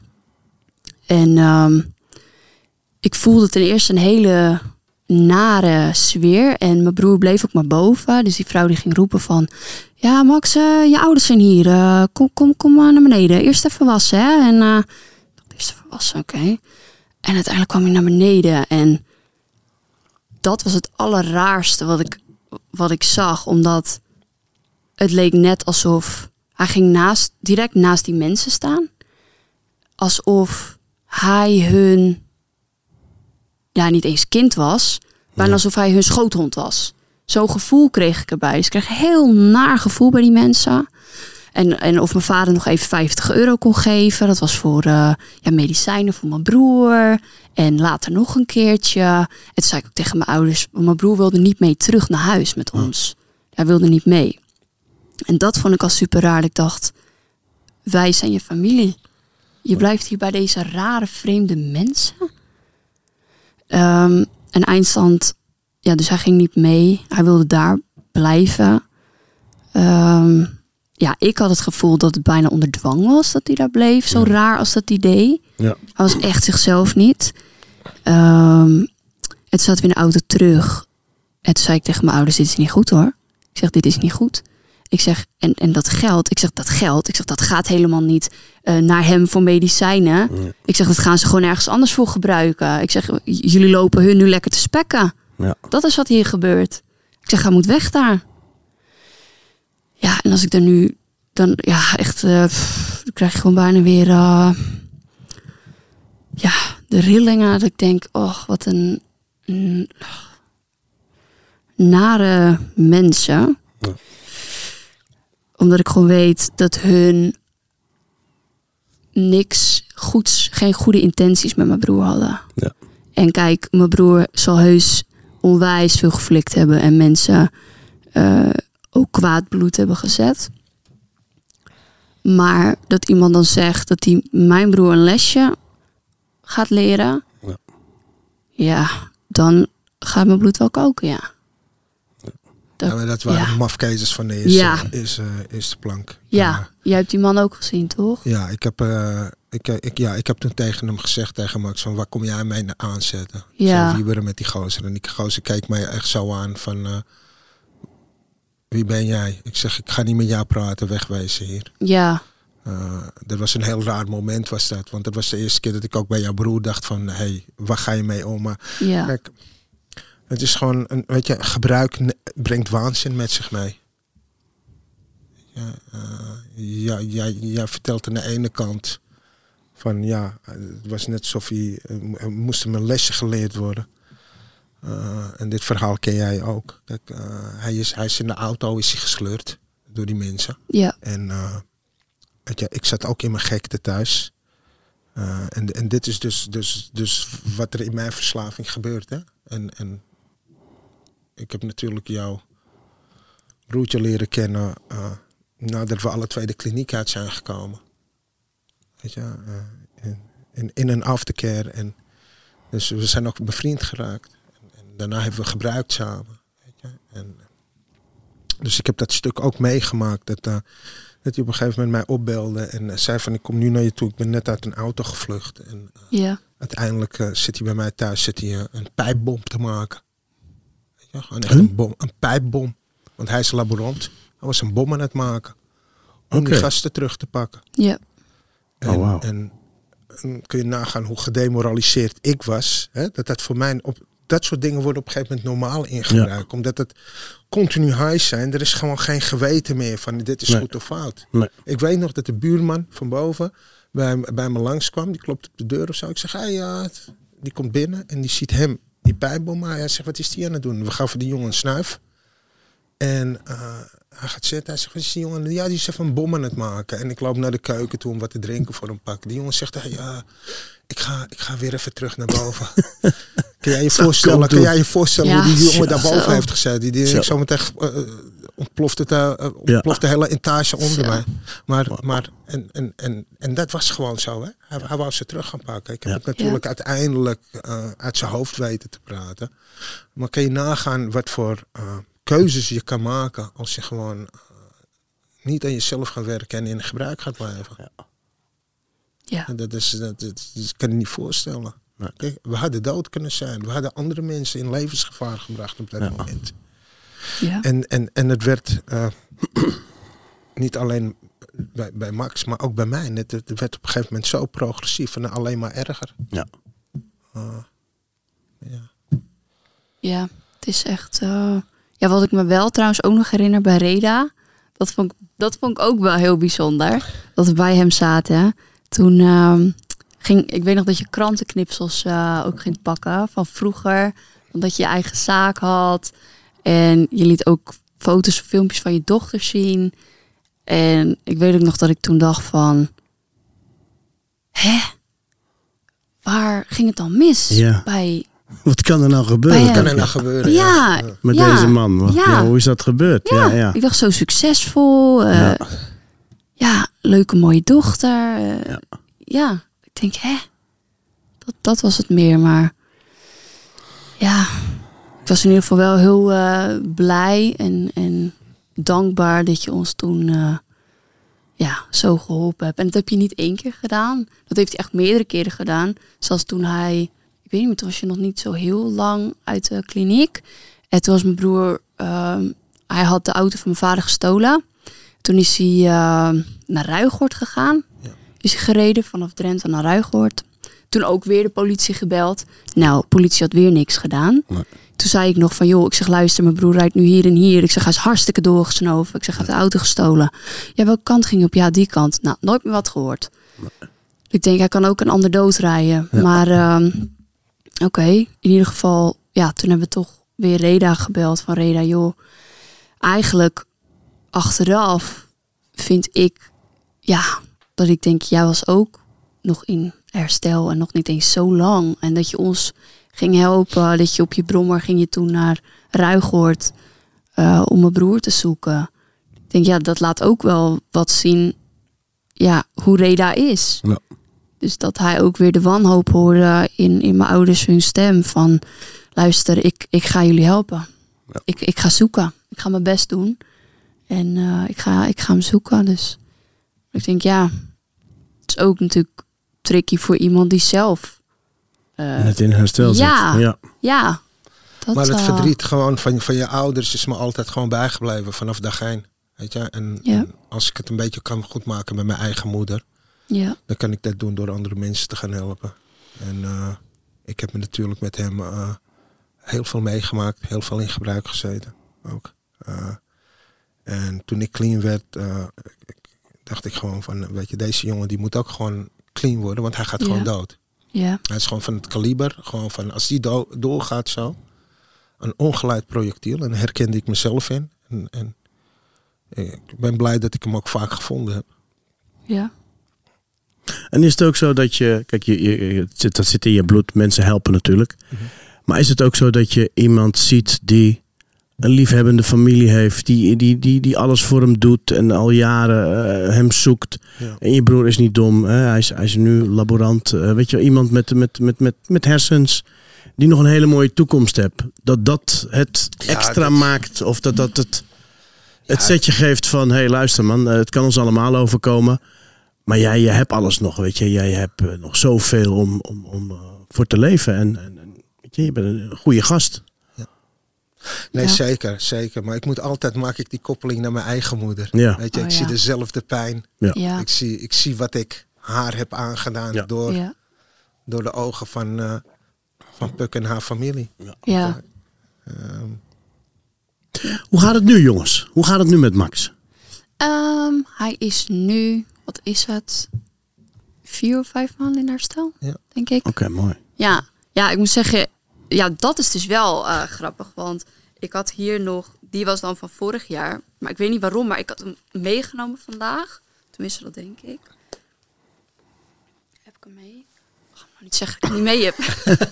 En ehm, ik voelde ten eerste een hele nare sfeer. En mijn broer bleef ook maar boven. Dus die vrouw die ging roepen van... Ja, Max, eh, je ouders zijn hier. Eh, kom kom, kom maar naar beneden. Eerst even wassen, hè. En dacht, eerst even wassen, oké. En uiteindelijk kwam hij naar beneden. En dat was het allerraarste wat ik, wat ik zag. Omdat het leek net alsof... Hij ging naast, direct naast die mensen staan. Alsof hij hun... Ja, niet eens kind was. Bijna alsof hij hun schoothond was. Zo'n gevoel kreeg ik erbij. Dus ik kreeg een heel naar gevoel bij die mensen. En, en of mijn vader nog even 50 euro kon geven. Dat was voor eh, ja, medicijnen voor mijn broer. En later nog een keertje. En toen zei ik ook tegen mijn ouders. Mijn broer wilde niet mee terug naar huis met ons. Hij wilde niet mee. En dat vond ik al super raar. Ik dacht, wij zijn je familie. Je blijft hier bij deze rare, vreemde mensen. Ehm, en eindstand, ja, dus hij ging niet mee. Hij wilde daar blijven. Ehm, ja, ik had het gevoel dat het bijna onder dwang was dat hij daar bleef. Zo raar als dat idee. Ja. Hij was echt zichzelf niet. Ehm en toen zaten we in de auto terug. En toen zei ik tegen mijn ouders, dit is niet goed hoor. Ik zeg, dit is niet goed. Ik zeg, en, en dat geld, ik zeg, dat geld, ik zeg, dat gaat helemaal niet eh, naar hem voor medicijnen. Ik zeg, dat gaan ze gewoon ergens anders voor gebruiken. Ik zeg, jullie lopen hun nu lekker te spekken. Ja. Dat is wat hier gebeurt. Ik zeg, hij moet weg daar. Ja, en als ik er nu, dan, ja, echt, eh, pff, dan krijg je gewoon bijna weer, eh, ja, de rillingen. Dat ik denk, oh, wat een, een nare mensen. Ja. Omdat ik gewoon weet dat hun niks goeds, geen goede intenties met mijn broer hadden. Ja. En kijk, mijn broer zal heus onwijs veel geflikt hebben en mensen eh, ook kwaad bloed hebben gezet. Maar dat iemand dan zegt dat hij mijn broer een lesje gaat leren. Ja. Ja, dan gaat mijn bloed wel koken, ja. Dat, Ja, maar dat waren ja. mafkezers van de eerste, Ja. eerste, eerste plank. ja, jij hebt die man ook gezien, toch? Ja, ik heb, eh, ik, eh, ik, ja, ik heb toen tegen hem gezegd, tegen Max, van waar kom jij mij aanzetten? Ja. Zo wieberen met die gozer. En die gozer keek mij echt zo aan van, eh, wie ben jij? Ik zeg, ik ga niet met jou praten, wegwezen hier. Ja, Eh, dat was een heel raar moment was dat. Want dat was de eerste keer dat ik ook bij jouw broer dacht van, hé, hey, waar ga je mee om? Maar Kijk, het is gewoon, een, weet je, gebruik brengt waanzin met zich mee. Ja, eh, ja, jij, jij vertelt aan de ene kant van ja, het was net alsof hij, eh, er moest hem een lesje geleerd worden. Eh, en dit verhaal ken jij ook. Kijk, hij, is, hij is in de auto is hij gesleurd door die mensen. ja, En weet je, ik zat ook in mijn gekte thuis. En, en dit is dus, dus, dus wat er in mijn verslaving gebeurt. Hè? En, en ik heb natuurlijk jouw broertje leren kennen eh, nadat we alle twee de kliniek uit zijn gekomen. Weet je, eh, in, in, in een aftercare. En dus we zijn ook bevriend geraakt. En, en daarna hebben we gebruikt samen. Weet je? En, dus ik heb dat stuk ook meegemaakt. Dat, eh, dat hij op een gegeven moment mij opbelde en zei van ik kom nu naar je toe. Ik ben net uit een auto gevlucht. En ja, uiteindelijk zit hij bij mij thuis zit hij, een pijpbom te maken. Je, gewoon echt Huh? een, bom, een pijpbom. Want hij is laborant. Hij was een bom aan het maken. Om die gasten terug te pakken. ja, En, Oh, wauw. en, en kun je nagaan hoe gedemoraliseerd ik was. Hè? Dat dat voor mij op dat soort dingen worden op een gegeven moment normaal ingebruikt. Omdat het continu high zijn. Er is gewoon geen geweten meer van dit is Nee. goed of fout. Nee. Ik weet nog dat de buurman van boven bij, bij me langskwam. Die klopt op de deur of zo. Ik zeg, hey, ja, die komt binnen en die ziet hem die pijpbom. Maar hij zegt, wat is die aan het doen? We gaven die jongen een snuif. En, eh, hij gaat zitten. Hij zegt, wat is die jongen? Ja, die is even een bom aan het maken. En ik loop naar de keuken toe om wat te drinken voor hem pakken. Die jongen zegt, hey, ja, ik, ga, ik ga weer even terug naar boven. kan jij je voorstellen, doen. jij je voorstellen Ja. hoe die jongen Ja, daarboven zo. heeft gezeten? Die, die Zo. ik zo meteen eh, eh, eh, ontploft de hele etage onder mij. Maar, maar en, en, en, en dat was gewoon zo, hè? Hij, hij wou ze terug gaan pakken. Ik heb Ja. het natuurlijk uiteindelijk eh, uit zijn hoofd weten te praten. Maar kan je nagaan wat voor eh, keuzes je kan maken als je gewoon niet aan jezelf gaat werken en in gebruik gaat blijven. Ja. En Dat, is, dat, dat, dat kan je niet voorstellen. Nee. Kijk, we hadden dood kunnen zijn. We hadden andere mensen in levensgevaar gebracht op dat Ja. moment. Ja. En, en, en het werd eh, niet alleen bij, bij Max, maar ook bij mij. Het, het werd op een gegeven moment zo progressief en alleen maar erger. Ja. Uh, ja. Ja, het is echt. eh, Ja, wat ik me wel trouwens ook nog herinner bij Reda. Dat vond, ik, dat vond ik ook wel heel bijzonder. Dat we bij hem zaten. Toen ehm, ging. Ik weet nog dat je krantenknipsels eh, ook ging pakken van vroeger. Omdat je je eigen zaak had. En je liet ook foto's of filmpjes van je dochter zien. En ik weet ook nog dat ik toen dacht van. Hè? Waar ging het dan mis? Ja. Bij Wat kan er nou gebeuren? Bij Wat kan er nou gebeuren? ja, Met ja, deze man. Wat- Ja. Ja, hoe is dat gebeurd? Ja, ja. Ik dacht zo succesvol. eh, Ja. ja. leuke mooie dochter. eh, Ja. ja. ik denk, hè? Dat, dat was het meer, maar... Ja, was in ieder geval wel heel eh, blij en, en dankbaar dat je ons toen eh, ja, zo geholpen hebt. En dat heb je niet één keer gedaan. Dat heeft hij echt meerdere keren gedaan. Zelfs toen hij, ik weet niet meer, toen was je nog niet zo heel lang uit de kliniek. En toen was mijn broer, ehm, hij had de auto van mijn vader gestolen. Toen is hij ehm, naar Ruigoord gegaan. Ja. Is hij gereden vanaf Drenthe naar Ruigoord. Toen ook weer de politie gebeld. Nou, politie had weer niks gedaan. Nee. Toen zei ik nog van, joh, ik zeg, luister, mijn broer rijdt nu hier en hier. Ik zeg, hij is hartstikke doorgesnoven. Ik zeg, hij heeft de auto gestolen. Ja, welke kant ging je op? Ja, die kant. Nou, nooit meer wat gehoord. Ik denk, hij kan ook een ander doodrijden. Ja. Maar, ehm, oké, in ieder geval, ja, toen hebben we toch weer Reda gebeld. Van Reda, joh, eigenlijk achteraf vind ik, ja, dat ik denk, jij was ook nog in herstel en nog niet eens zo lang. En dat je ons ging helpen, dat je op je brommer ging je toen naar Ruigoord eh, om mijn broer te zoeken. Ik denk, ja, dat laat ook wel wat zien, ja, hoe Reda is. Ja. Dus dat hij ook weer de wanhoop hoorde in, in mijn ouders hun stem van, luister, ik, ik ga jullie helpen. Ja. Ik, ik ga zoeken. Ik ga mijn best doen. En eh, ik, ga, ik ga hem zoeken. Dus ik denk, ja, het is ook natuurlijk tricky voor iemand die zelf. eh, Net in herstel Ja. zit. Ja. ja, dat, Maar het eh, verdriet gewoon van, van je ouders is me altijd gewoon bijgebleven vanaf dag één. Weet je? En, Ja. en als ik het een beetje kan goedmaken met mijn eigen moeder, Ja, dan kan ik dat doen door andere mensen te gaan helpen. En eh, ik heb me natuurlijk met hem eh, heel veel meegemaakt, heel veel in gebruik gezeten ook. Eh, en toen ik clean werd, eh, ik- dacht ik gewoon van, weet je, deze jongen die moet ook gewoon clean worden, want hij gaat gewoon dood. ja, Hij is gewoon van het kaliber, gewoon van als die do- doorgaat zo, een ongeleid projectiel. En herkende ik mezelf in. En, en ik ben blij dat ik hem ook vaak gevonden heb. ja. En is het ook zo dat je, kijk, je, je, dat zit in je bloed, mensen helpen natuurlijk. Mhm. Maar is het ook zo dat je iemand ziet die een liefhebbende familie heeft, die, die, die, die alles voor hem doet en al jaren eh, hem zoekt. Ja. En je broer is niet dom, hè? Hij, is, hij is nu laborant. eh, weet je, iemand met, met, met, met, met hersens die nog een hele mooie toekomst hebt. Dat dat het Ja, extra dat- maakt of dat dat het, het Ja, setje geeft van, hé hey, luister man, eh, het kan ons allemaal overkomen. Maar jij, je hebt alles nog, weet je. Jij hebt nog zoveel om, om, om voor te leven. En, en, en weet je, je bent een goede gast. Nee, Ja. zeker, zeker. Maar ik moet altijd, maak ik die koppeling naar mijn eigen moeder. Ja. Weet je, Oh, ik ja. zie dezelfde pijn. Ja. Ja, Ik, zie, ik zie wat ik haar heb aangedaan Ja. door, ja, door de ogen van, eh, van Puk en haar familie. ja. Ehm, Hoe gaat het nu, jongens? Hoe gaat het nu met Max? Ehm, hij is nu, wat is het? Vier of vijf maanden in herstel, Ja. denk ik. Oké, mooi. Ja, ja, ik moet zeggen, ja, dat is dus wel eh, grappig. Want ik had hier nog die was dan van vorig jaar. Maar ik weet niet waarom, maar ik had hem meegenomen vandaag. Tenminste, dat denk ik. Heb ik hem mee? Ik ga nou niet zeggen dat ik hem niet mee heb.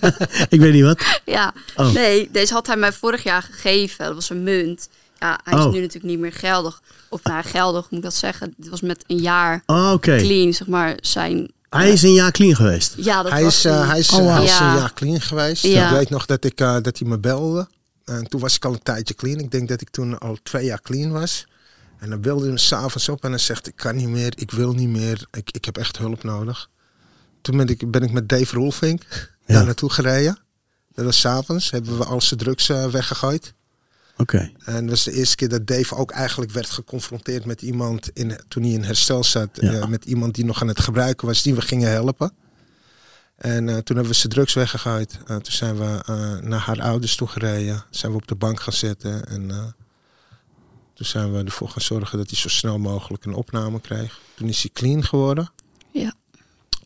Ik weet niet wat. ja, Oh. nee, deze had hij mij vorig jaar gegeven. Dat was een munt. Ja, hij is Oh. nu natuurlijk niet meer geldig. Of nou, geldig moet ik dat zeggen. Dit was met een jaar Oh, clean, zeg maar, zijn... Hij is een jaar clean geweest. Ja, dat Hij was is, eh, hij is, Oh, wow. hij is Ja. een jaar clean geweest. Ja. Ik weet nog dat, ik, eh, dat hij me belde. En toen was ik al een tijdje clean. Ik denk dat ik toen al twee jaar clean was. En dan belde hij me s'avonds op en dan zegt ik kan niet meer, ik wil niet meer, ik, ik heb echt hulp nodig. Toen ben ik, ben ik met Dave Roelvink Ja. daar naartoe gereden. Dat was s'avonds, hebben we al zijn drugs eh, weggegooid. Oké. En dat was de eerste keer dat Dave ook eigenlijk werd geconfronteerd met iemand in, toen hij in herstel zat. Ja. eh, met iemand die nog aan het gebruiken was, die we gingen helpen. En eh, toen hebben we zijn drugs weggegooid. Eh, toen zijn we eh, naar haar ouders toe gereden. Zijn we op de bank gaan zitten. En eh, toen zijn we ervoor gaan zorgen dat hij zo snel mogelijk een opname kreeg. Toen is hij clean geworden. Ja.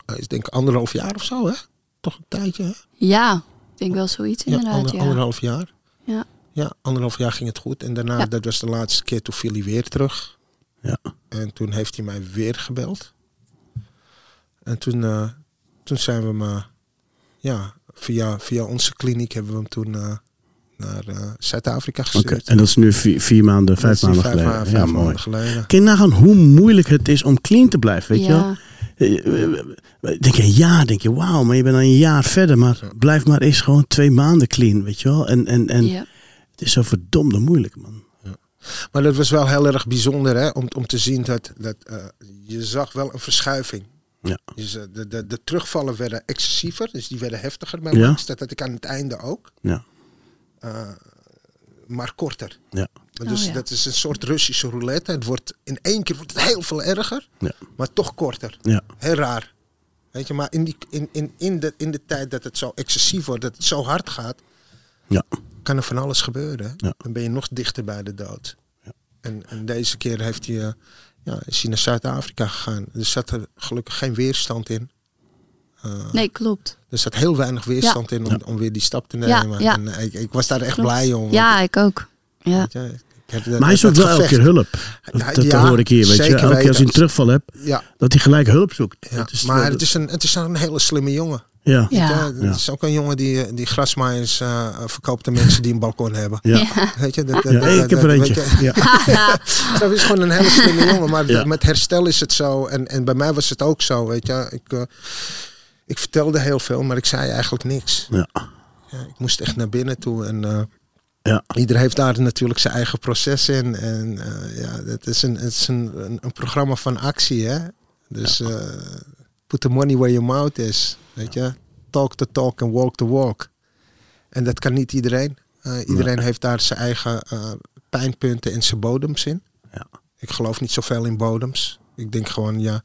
Hij is denk ik anderhalf jaar of zo, hè? Toch een tijdje, hè? Ja, ik denk wel zoiets Ja, inderdaad. ander- Ja, anderhalf jaar. Ja. Ja, anderhalf jaar ging het goed. En daarna, Ja. dat was de laatste keer, toen viel hij weer terug. Ja. En toen heeft hij mij weer gebeld. En toen, eh, toen zijn we me, ja, via, via onze kliniek hebben we hem toen eh, naar eh, Zuid-Afrika Oké. gestuurd. En dat is nu vier, vier maanden, vijf maanden nu geleden. ma- ja, vijf mooi. maanden geleden. Kun je nagaan hoe moeilijk het is om clean te blijven, weet je wel? ja. Denk je, ja, denk je, wauw, maar je bent al een jaar verder. Maar blijf maar eens gewoon twee maanden clean, weet je wel? En, en, en ja. Het is zo verdomde moeilijk, man. Maar dat was wel heel erg bijzonder hè, om, om te zien dat, dat eh, je zag wel een verschuiving. Ja. Dus, eh, de, de, de terugvallen werden excessiever, dus die werden heftiger bij Ja. Dat had ik aan het einde ook, Ja, eh, maar korter. ja, Dus Oh, ja. dat is een soort Russische roulette. Het wordt, in één keer wordt het heel veel erger, ja, maar toch korter. ja. Heel raar. Weet je, maar in, die, in, in, in, de, in de tijd dat het zo excessief wordt, dat het zo hard gaat, ja. Kan er van alles gebeuren. Ja. Dan ben je nog dichter bij de dood. Ja. En, en deze keer heeft hij, eh, ja, is hij naar Zuid-Afrika gegaan. Er zat er gelukkig geen weerstand in. Eh, Nee, klopt. Er zat heel weinig weerstand in om, Ja. om weer die stap te nemen. ja. En eh, ik, ik was daar echt Klopt. blij om. Ja, ik ook. Ja. Je, heb Maar hij zoekt wel elke keer hulp. Ja, Dat, hoor ik hier, weet je. Elke keer als hij een terugval hebt, Ja, dat hij gelijk hulp zoekt. ja. Dat is maar wel- het is, een, het is een hele slimme jongen. Ja, Ja. Ja, het Ja. is ook een jongen die, die grasmaaiers eh, verkoopt aan mensen die een balkon hebben. ja. Weet je, dat, dat- Ja, dat- ik heb er weet eentje. je, Ja. Dat is gewoon een hele slimme jongen. Maar Ja. met herstel is het zo. En, en bij mij was het ook zo. Weet je. Ik, eh, ik vertelde heel veel, maar ik zei eigenlijk niks. Ja. Ja, ik moest echt naar binnen toe. En eh, Ja. ieder heeft daar natuurlijk zijn eigen proces in. En eh, ja, het is, een, het is een, een, een programma van actie. Hè? Dus eh, put the money where your mouth is. Weet je. Talk the talk and walk the walk. En dat kan niet iedereen. Eh, iedereen heeft daar zijn eigen eh, pijnpunten en zijn bodems in. Ja. Ik geloof niet zoveel in bodems. Ik denk gewoon, ja,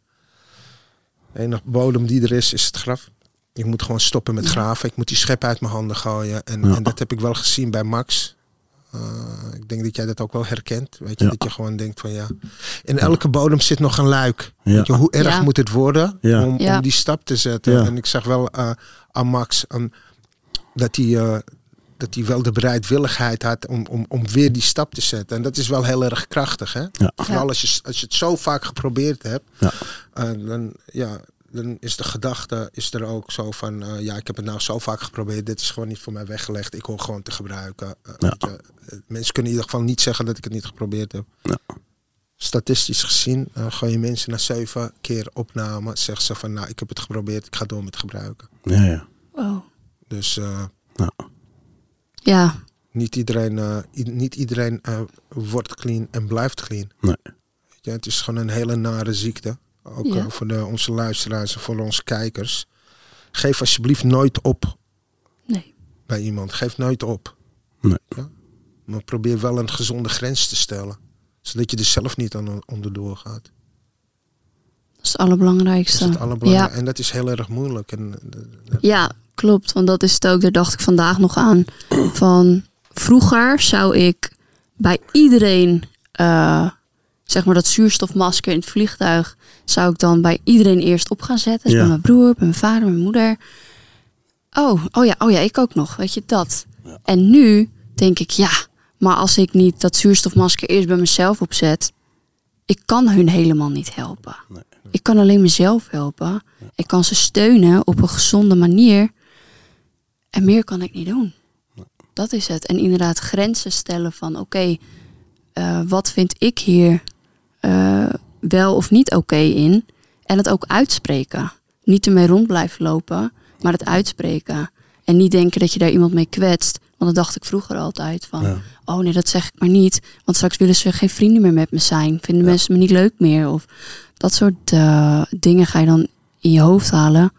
de enige bodem die er is, is het graf. Ik moet gewoon stoppen met graven. Ik moet die schep uit mijn handen gooien. En, Ja. en dat heb ik wel gezien bij Max. Eh, ik denk dat jij dat ook wel herkent. Weet je, Ja. dat je gewoon denkt van ja. In elke bodem zit nog een luik. Ja. Weet je, hoe erg Ja. moet het worden Ja. om, Ja. om die stap te zetten? Ja. En ik zag wel eh, aan Max dat hij. eh, dat hij wel de bereidwilligheid had om, om, om weer die stap te zetten. En dat is wel heel erg krachtig. Hè? Ja. Vooral als je, als je het zo vaak geprobeerd hebt. Ja. dan, ja, dan is de gedachte is er ook zo van... eh, ja, ik heb het nou zo vaak geprobeerd. Dit is gewoon niet voor mij weggelegd. Ik hoor gewoon te gebruiken. Eh, Ja. weet je, eh, mensen kunnen in ieder geval niet zeggen dat ik het niet geprobeerd heb. Ja. Statistisch gezien uh, ga je mensen na zeven keer opname... zeggen ze van, nou, ik heb het geprobeerd. Ik ga door met gebruiken. Ja, ja. Wow. Dus... eh, Nou, Ja, niet iedereen, eh, niet iedereen wordt clean en blijft clean. nee. Weet je, het is gewoon een hele nare ziekte. Ook Ja. eh, voor de, onze luisteraars en voor onze kijkers. Geef alsjeblieft nooit op nee. bij iemand. Geef nooit op. Nee. Ja? Maar probeer wel een gezonde grens te stellen. Zodat je er zelf niet aan onderdoor gaat. Dat is het Dat allerbelangrijkste. is het allerbelangrijkste. Ja. En dat is heel erg moeilijk. En, eh, dat- ja, klopt. Want dat is het ook. Daar dacht ik vandaag nog aan. Van vroeger zou ik bij iedereen, eh, zeg maar dat zuurstofmasker in het vliegtuig, zou ik dan bij iedereen eerst op gaan zetten. Dus Ja. bij mijn broer, bij mijn vader, mijn moeder. Oh, oh ja, oh ja, ik ook nog. Weet je dat? En nu denk ik, ja, Maar als ik niet dat zuurstofmasker eerst bij mezelf opzet, ik kan hun helemaal niet helpen. Ik kan alleen mezelf helpen. Ik kan ze steunen op een gezonde manier. En meer kan ik niet doen. Dat is het. En inderdaad grenzen stellen van oké, eh, wat vind ik hier eh, wel of niet oké in? En het ook uitspreken. Niet ermee rond blijven lopen, maar het uitspreken. En niet denken dat je daar iemand mee kwetst. Want dat dacht ik vroeger altijd van, Ja. oh nee, dat zeg ik maar niet. Want straks willen ze geen vrienden meer met me zijn. Vinden mensen me niet leuk meer. Of dat soort eh, dingen ga je dan in je hoofd halen.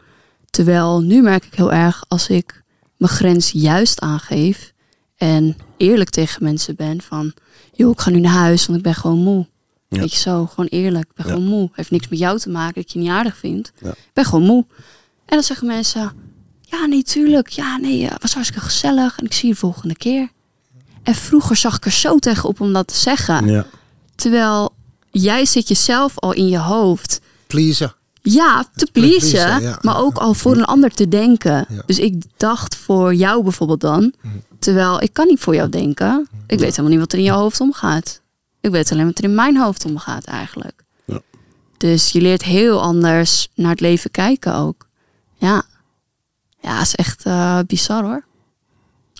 Terwijl nu merk ik heel erg als ik mijn grens juist aangeef. En eerlijk tegen mensen ben van, joh, ik ga nu naar huis, want ik ben gewoon moe. Ja. Weet je zo, gewoon eerlijk. Ik ben Ja. gewoon moe. Heeft niks met jou te maken dat ik je niet aardig vind. Ja. Ik ben gewoon moe. En dan zeggen mensen, ja, nee, tuurlijk. Ja, nee, het was hartstikke gezellig. En ik zie je de volgende keer. En vroeger zag ik er zo tegenop om dat te zeggen. Terwijl jij zit jezelf al in je hoofd. Pleasen. Ja, te pleasen, pleasen, ja. maar ook al voor een ander te denken. Dus ik dacht voor jou bijvoorbeeld dan, terwijl ik kan niet voor jou denken. Ik weet helemaal niet wat er in jouw hoofd omgaat. Ik weet alleen wat er in mijn hoofd omgaat eigenlijk. Ja. Dus je leert heel anders naar het leven kijken ook. Ja, ja, is echt eh, bizar hoor.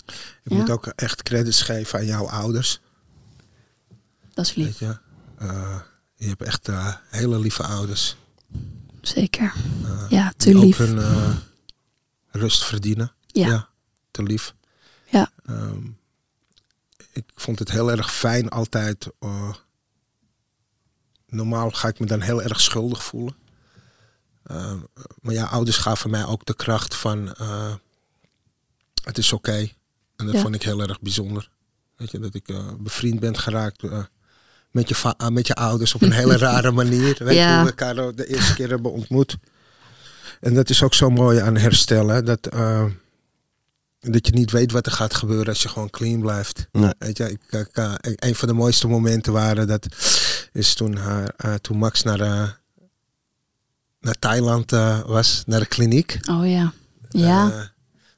Je Ja. moet ook echt credits geven aan jouw ouders. Dat is lief, Weet je? Eh, je hebt echt eh, hele lieve ouders. zeker. ja, te lief. hun rust verdienen. Ja. te lief. Ja. Ehm, ik vond het heel erg fijn altijd. eh, normaal ga ik me dan heel erg schuldig voelen. Ehm, maar ja, ouders gaven mij ook de kracht van eh, het is oké. En dat Ja. vond ik heel erg bijzonder. Weet je, dat ik eh, bevriend ben geraakt met, je met je ouders op een hele rare manier. Weet je, Ja. hoe we elkaar de eerste keer hebben ontmoet. En dat is ook zo mooi aan herstellen. Dat, dat je niet weet wat er gaat gebeuren als je gewoon clean blijft. Nee. Weet je, ik, ik, eh, ik- een van de mooiste momenten waren dat is toen, haar, eh, toen Max naar, eh, naar Thailand eh, was, naar de kliniek. Oh ja. Ja.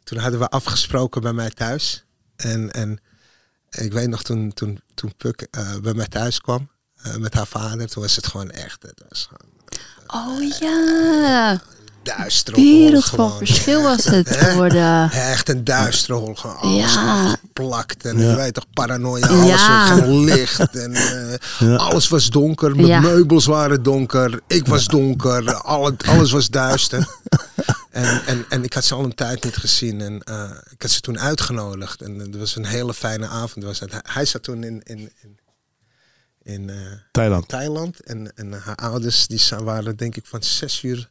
Toen hadden we afgesproken bij mij thuis. En, en ik weet nog toen, toen, toen Puk eh, bij mij thuis kwam met haar vader, toen was het gewoon echt. Het was gewoon Oh ja. Duister. op hol Wereld van gewoon. verschil was het geworden. Echt een duistere hol. Gewoon alles Ja. afgeplakt. En Ja. je weet toch, paranoia. Alles Ja. was geen licht. En, eh, Ja. Alles was donker. Mijn Ja. meubels waren donker. Ik was donker. Alle, alles was duister. en, en, en ik had ze al een tijd niet gezien. En eh, ik had ze toen uitgenodigd. En het was een hele fijne avond. Was het. Hij, zat toen in, in, in, in eh, Thailand. Thailand. En, en haar ouders die waren denk ik van zes uur,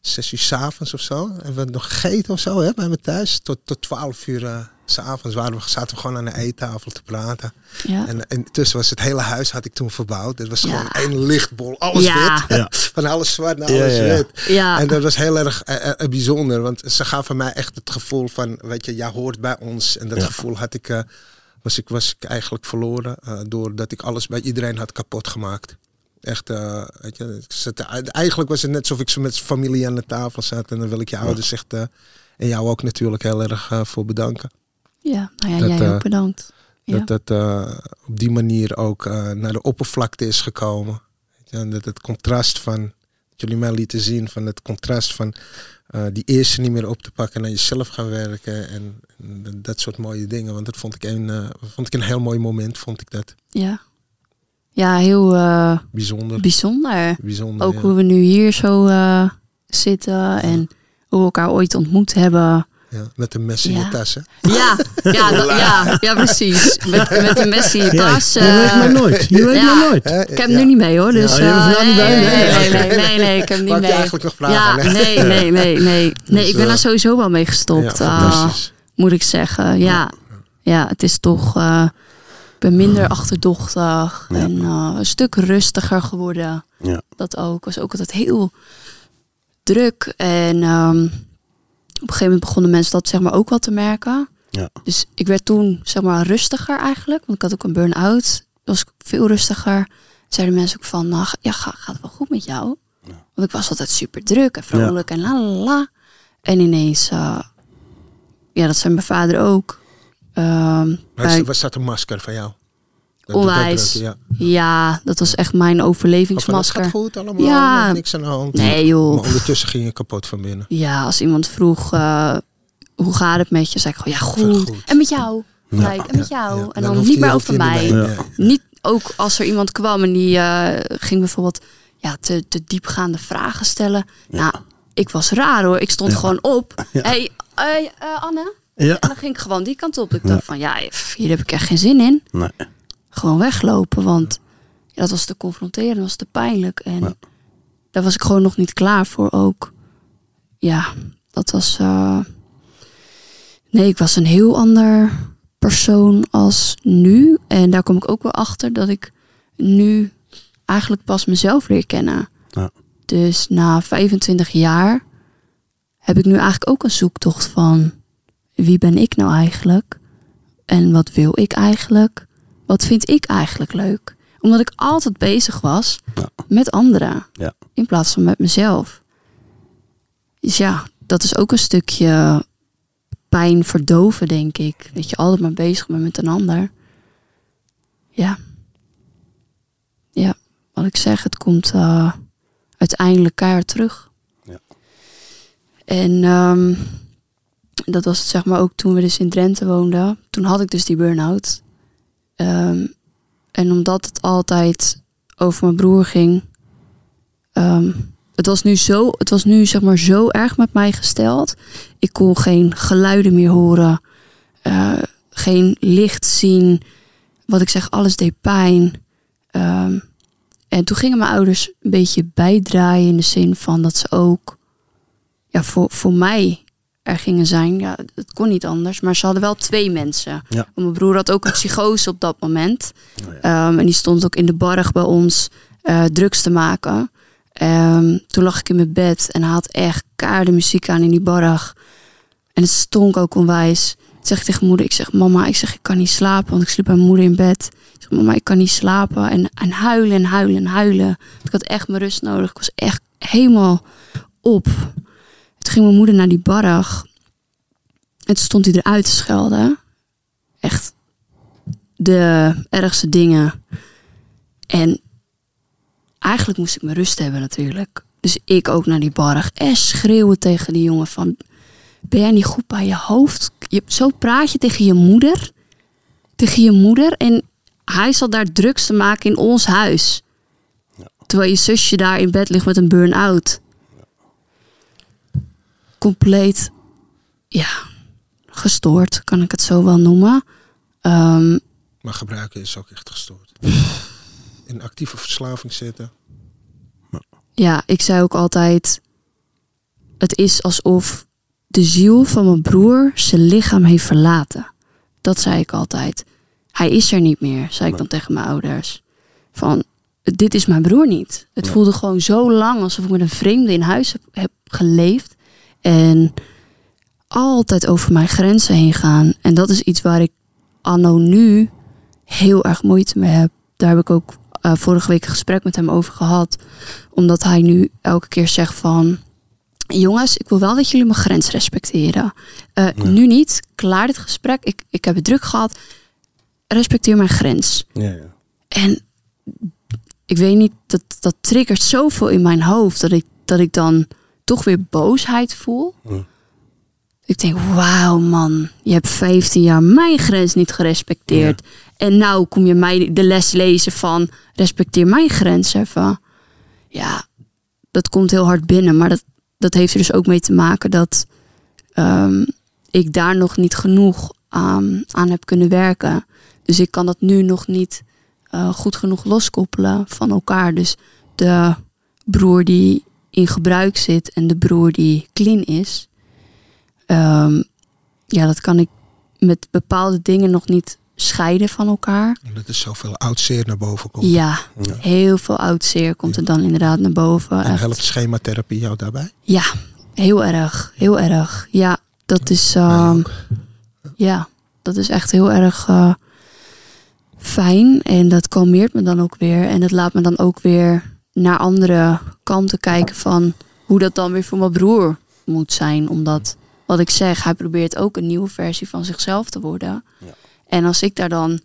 zes uur s'avonds of zo. En we nog gegeten of zo hè, bij me thuis. Tot, tot twaalf uur s s'avonds waren we, zaten we gewoon aan de eettafel te praten. Ja. En intussen was het hele huis had ik toen verbouwd. Het was Ja. gewoon één lichtbol. Alles Ja. wit. Ja. Van alles zwart naar alles ja, ja. wit. Ja. En dat was heel erg eh, eh, bijzonder. Want ze gaven mij echt het gevoel van, weet je, jij hoort bij ons. En dat Ja. gevoel had ik, eh, was ik, was ik eigenlijk verloren. eh, doordat ik alles bij iedereen had kapot gemaakt. Echt, eh, weet je, zat- eigenlijk was het net alsof ik zo met familie aan de tafel zat. En dan wil ik je ouders echt, eh, en jou ook natuurlijk heel erg eh, voor bedanken. Ja, nou ja, Dat, jij ook bedankt. Ja. Dat dat eh, op die manier ook eh, naar de oppervlakte is gekomen. Weet je, en dat het contrast van, dat jullie mij lieten zien, van het contrast van eh, die eerste niet meer op te pakken en naar jezelf gaan werken. En, en dat soort mooie dingen. Want dat vond ik een, eh, vond ik een heel mooi moment, vond ik dat. ja. Ja, heel eh, Bijzonder. bijzonder. bijzonder Ook ja. hoe we nu hier zo eh, zitten en hoe we elkaar ooit ontmoet hebben. Ja, met een mes in Ja. je tas. hè? Ja, ja, dat- ja, ja precies. Met, met die mes in je Ja, tas. je weet eh, maar nooit. Je weet ja. maar nooit. Ik heb hem Ja. nu niet mee hoor. Dus, nee, Nee. nee, nee, nee, nee, ik heb hem niet ik je mee. eigenlijk nog vragen? Ja, nee, nee, nee, nee. Nee, ik ben daar sowieso wel mee gestopt. moet ik zeggen. Ja, ja het is toch. Ik ben minder achterdochtig Ja. en eh, een stuk rustiger geworden. Ja. Dat ook. was ook altijd heel druk. En ehm, op een gegeven moment begonnen mensen dat zeg maar ook wel te merken. Ja. Dus ik werd toen zeg maar rustiger eigenlijk. Want ik had ook een burn-out. was ik veel rustiger. Zeiden mensen ook van, nou, ja, ga- gaat het wel goed met jou? Want ik was altijd super druk en vrolijk en la la la. En ineens, eh, ja, dat zei mijn vader ook. Ehm, Was, bij- was dat een masker van jou? Dat- Onwijs. dat- dat- ja. ja, dat was echt mijn Of van, het overlevingsmasker. gaat goed allemaal, Ja. niks aan de hand. Nee joh. Maar ondertussen ging je kapot van binnen. Ja, als iemand vroeg eh, hoe gaat het met je, zei ik gewoon ja goed. goed. En met jou? Gelijk, en met Ja, jou. ja. En dan, niet meer over mij. niet ook als er iemand kwam en die eh, ging bijvoorbeeld ja, te, te diepgaande vragen stellen. Nou, ik was raar hoor. Ik stond gewoon op. Hé, hey, eh, Anne? Ja. En dan ging ik gewoon die kant op. Ik dacht van ja, hier heb ik echt geen zin in. Nee. Gewoon weglopen, want ja, dat was te confronterend, dat was te pijnlijk. En Ja. daar was ik gewoon nog niet klaar voor ook. Ja, dat was... eh, Nee, ik was een heel ander persoon als nu. En daar kom ik ook wel achter dat ik nu eigenlijk pas mezelf leer kennen. Ja. Dus na 25 jaar heb ik nu eigenlijk ook een zoektocht van wie ben ik nou eigenlijk? En wat wil ik eigenlijk? Wat vind ik eigenlijk leuk? Omdat ik altijd bezig was Ja. met anderen Ja. in plaats van met mezelf. Dus ja, dat is ook een stukje pijn verdoven, denk ik. Dat je altijd maar bezig bent met een ander. Ja. Ja, wat ik zeg, het komt eh, uiteindelijk keihard terug. Ja. En ehm, dat was het zeg maar ook toen we dus in Drenthe woonden. Toen had ik dus die burn-out. Ehm, en omdat het altijd over mijn broer ging, Ehm, het was nu zo, het was nu zeg maar zo erg met mij gesteld. Ik kon geen geluiden meer horen, eh, geen licht zien. Wat ik zeg, alles deed pijn. Ehm, en toen gingen mijn ouders een beetje bijdraaien in de zin van dat ze ook ja, voor, voor mij er gingen zijn. Ja, het kon niet anders, maar ze hadden wel twee mensen. Ja. Mijn broer had ook een psychose op dat moment. Oh ja. Ehm, en die stond ook in de barg bij ons eh, drugs te maken. Ehm, toen lag ik in mijn bed en hij had echt kaarde muziek aan in die barg. En het stonk ook onwijs. Ik zeg tegen moeder, ik zeg mama, ik zeg ik kan niet slapen, want ik sliep bij mijn moeder in bed. Ik zeg mama, ik kan niet slapen. En, en huilen en huilen en huilen. Ik had echt mijn rust nodig. Ik was echt helemaal op. Toen ging mijn moeder naar die barg. En toen stond hij eruit te schelden. Echt de ergste dingen. En eigenlijk moest ik mijn rust hebben natuurlijk. Dus ik ook naar die barg en schreeuwen tegen die jongen van... Ben jij niet goed bij je hoofd? Je, zo praat je tegen je moeder. Tegen je moeder. En hij zat daar drugs te maken in ons huis. Terwijl je zusje daar in bed ligt met een burn-out. Compleet, ja, gestoord, kan ik het zo wel noemen. Ehm, Maar gebruiken is ook echt gestoord. In actieve verslaving zitten. ja, ik zei ook altijd: Het is alsof de ziel van mijn broer zijn lichaam heeft verlaten. Dat zei ik altijd. Hij is er niet meer, zei ik dan tegen mijn ouders. Van, dit is mijn broer niet. Het voelde gewoon zo lang alsof ik met een vreemde in huis heb, heb geleefd. En altijd over mijn grenzen heen gaan. En dat is iets waar ik anno nu heel erg moeite mee heb. Daar heb ik ook eh, vorige week een gesprek met hem over gehad. Omdat hij nu elke keer zegt van... Jongens, ik wil wel dat jullie mijn grens respecteren. Eh, Nu niet. Klaar dit gesprek. Ik, ik heb het druk gehad. Respecteer mijn grens. Ja, ja. En ik weet niet, dat, dat triggert zoveel in mijn hoofd dat ik, dat ik dan toch weer boosheid voel. Ik denk, wauw man, je hebt 15 jaar mijn grens niet gerespecteerd. En nou kom je mij de les lezen van respecteer mijn grens even. Ja, dat komt heel hard binnen, maar dat, dat heeft er dus ook mee te maken dat ehm, ik daar nog niet genoeg aan, aan heb kunnen werken. Dus ik kan dat nu nog niet eh, goed genoeg loskoppelen van elkaar. Dus de broer die in gebruik zit en de broer die clean is. ehm, ja, dat kan ik met bepaalde dingen nog niet scheiden van elkaar. Omdat er zoveel oud zeer naar boven komt. Ja, heel veel oud zeer komt er dan inderdaad naar boven. En Echt. helpt schematherapie jou daarbij? Ja, heel erg. Heel erg. Ja, dat is, ehm, ja, dat is echt heel erg eh, fijn. En dat kalmeert me dan ook weer. En het laat me dan ook weer naar andere kanten kijken van hoe dat dan weer voor mijn broer moet zijn. Omdat, wat ik zeg, hij probeert ook een nieuwe versie van zichzelf te worden. En als ik daar dan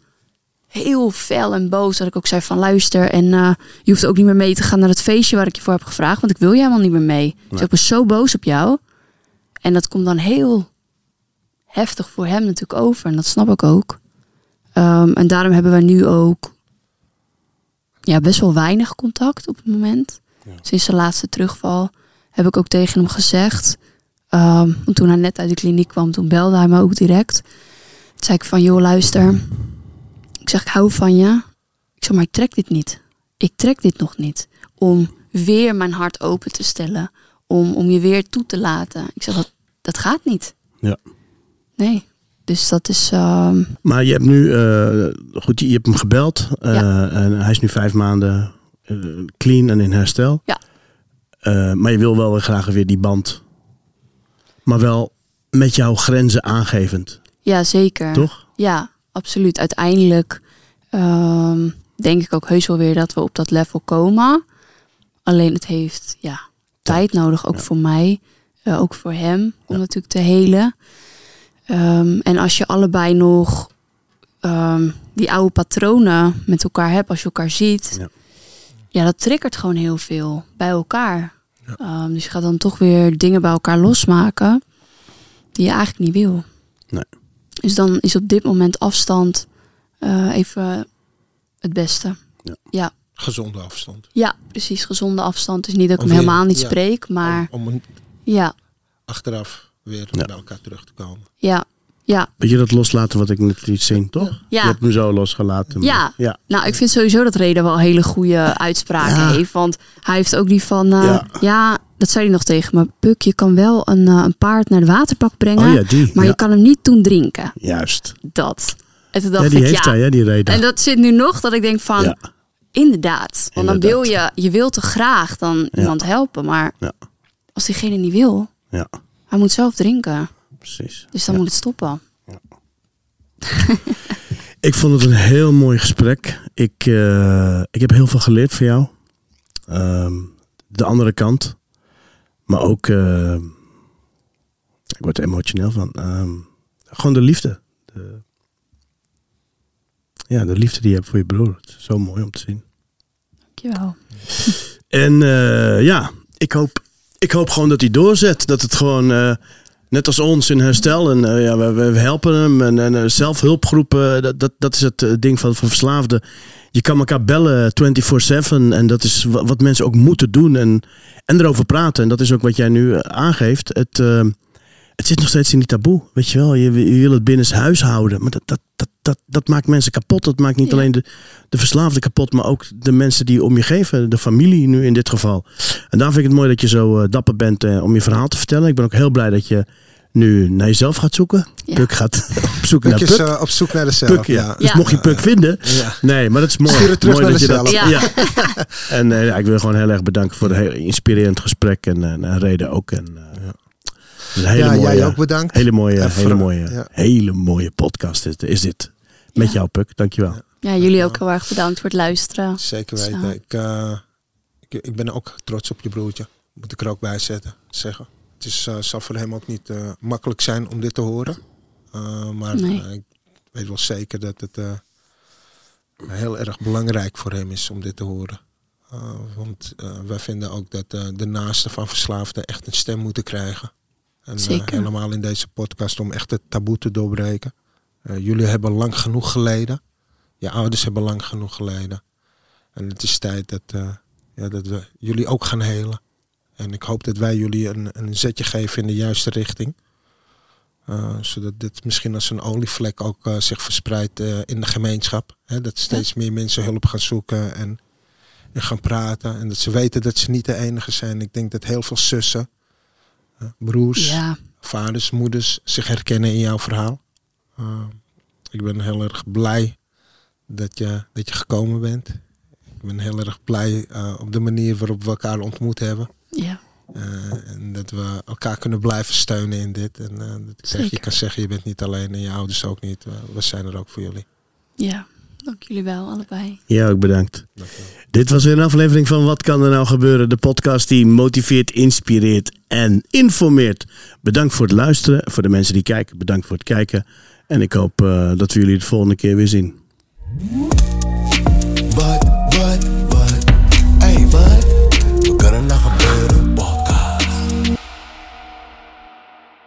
heel fel en boos, dat ik ook zei van luister en eh, je hoeft ook niet meer mee te gaan naar het feestje waar ik je voor heb gevraagd, want ik wil je helemaal niet meer mee. Dus ik was zo boos op jou. En dat komt dan heel heftig voor hem natuurlijk over en dat snap ik ook. Ehm, en daarom hebben we nu ook ja, best wel weinig contact op het moment. Sinds de laatste terugval heb ik ook tegen hem gezegd. want toen hij net uit de kliniek kwam, toen belde hij me ook direct. Toen zei ik van, joh, luister. Ik zeg, ik hou van je. Ik zeg, maar ik trek dit niet. Ik trek dit nog niet. Om weer mijn hart open te stellen. Om, om je weer toe te laten. Ik zeg, dat, dat gaat niet. Ja. Nee. Dus dat is... ehm, Maar je hebt nu, eh, goed, je hebt hem gebeld. eh, Ja. En hij is nu vijf maanden eh, clean en in herstel. Ja. Maar je wil wel weer graag weer die band. Maar wel met jouw grenzen aangevend, ja, zeker. toch? Ja, absoluut. Uiteindelijk ehm, denk ik ook heus wel weer dat we op dat level komen. Alleen het heeft ja, tijd nodig, ook voor mij. ook voor hem, om natuurlijk te helen. Ehm, en als je allebei nog ehm, die oude patronen met elkaar hebt, als je elkaar ziet. Ja. Ja, dat triggert gewoon heel veel bij elkaar. Ehm, dus je gaat dan toch weer dingen bij elkaar losmaken die je eigenlijk niet wil. Nee. Dus dan is op dit moment afstand eh, even het beste. Ja. Ja. Gezonde afstand. ja, precies. Gezonde afstand. Dus niet dat ik Of hem helemaal niet ja. spreek, maar Om, om een- ja, achteraf weer Ja. bij elkaar terug te komen. ja, ja. Weet je dat loslaten wat ik net liet zien, toch? Ja. Je hebt hem zo losgelaten. maar- Ja. ja. Nou, ik vind sowieso dat Reda wel hele goede uitspraken Ja. heeft. Want hij heeft ook die van, eh, Ja. ja. dat zei hij nog tegen me. Puk, je kan wel een, eh, een paard naar de waterpak brengen, Oh ja, die. maar ja. je kan hem niet doen drinken. Juist. Dat. En toen dacht Ja, die ik, heeft ja. hij, hè, die reden. En dat zit nu nog dat ik denk van, Ja. inderdaad. Want dan wil je, je wil te graag dan iemand helpen. Maar Ja. als diegene niet wil, Ja, hij moet zelf drinken. precies. Dus dan Ja. moet het stoppen. Ik vond het een heel mooi gesprek. Ik, eh, ik heb heel veel geleerd van jou. Ehm, de andere kant. Maar ook, eh, ik word er emotioneel van. Ehm, gewoon de liefde. De, ja, de liefde die je hebt voor je broer. Het is zo mooi om te zien. Dankjewel. En eh, ja, ik hoop, ik hoop gewoon dat hij doorzet. Dat het gewoon, eh, net als ons in herstel. En eh, ja, we, we helpen hem. En, en eh, zelfhulpgroepen, dat, dat, dat is het ding van, van verslaafden. Je kan elkaar bellen 24-7. En dat is wa- wat mensen ook moeten doen. En, en erover praten. En dat is ook wat jij nu aangeeft. Het, het zit nog steeds in die taboe. Weet je wel, je, je wil het binnen huis houden. Maar dat, dat, dat, dat, dat maakt mensen kapot. Dat maakt niet Ja. alleen de, de verslaafde kapot, maar ook de mensen die om je geven. De familie nu in dit geval. En daar vind ik het mooi dat je zo eh, dapper bent eh, om je verhaal te vertellen. Ik ben ook heel blij dat je nu naar jezelf gaat zoeken. Ja. Puk gaat op zoek naar Puk is Puk. eh, op zoek naar de zelf. Puk, ja. ja. Dus Ja. mocht je Puk vinden. Ja. Nee, maar dat is mooi. Stuur het terug mooi naar dat je de dat, ja. En eh, ja, ik wil gewoon heel erg bedanken voor een heel inspirerend gesprek. En, en, en reden ook. En, het is een hele Ja, mooie, jij ook bedankt. Hele mooie, En hele mooie, ja. hele mooie podcast is, is dit. Met Ja. jou, Puk. Dankjewel. Ja, jullie ook heel erg bedankt voor het luisteren. Zeker weten. Ik, eh, ik, ik ben ook trots op je broertje. Moet ik er ook bij zetten, zeggen. Het is, eh, zal voor hem ook niet eh, makkelijk zijn om dit te horen. Eh, maar Nee. ik weet wel zeker dat het eh, heel erg belangrijk voor hem is om dit te horen. Want eh, wij vinden ook dat eh, de naasten van verslaafden echt een stem moeten krijgen. En eh, Zeker. helemaal in deze podcast om echt het taboe te doorbreken. Eh, jullie hebben lang genoeg geleden. Je ouders hebben lang genoeg geleden. En het is tijd dat, eh, ja, dat we jullie ook gaan helen. En ik hoop dat wij jullie een, een zetje geven in de juiste richting. Zodat dit misschien als een olievlek ook zich verspreidt in de gemeenschap. Hè, dat steeds meer mensen hulp gaan zoeken en, en gaan praten. En dat ze weten dat ze niet de enige zijn. Ik denk dat heel veel zussen, broers, Ja, vaders, moeders zich herkennen in jouw verhaal. Uh, ik ben heel erg blij dat je, dat je gekomen bent. Ik ben heel erg blij uh, op de manier waarop we elkaar ontmoet hebben. ja, Uh, en dat we elkaar kunnen blijven steunen in dit. En dat ik zeg, je kan zeggen, je bent niet alleen en je ouders ook niet. We zijn er ook voor jullie. ja. Dank jullie wel, allebei. Ja, ook bedankt. Dit was weer een aflevering van Wat kan er nou gebeuren? De podcast die motiveert, inspireert en informeert. Bedankt voor het luisteren. Voor de mensen die kijken, bedankt voor het kijken. En ik hoop eh, dat we jullie de volgende keer weer zien.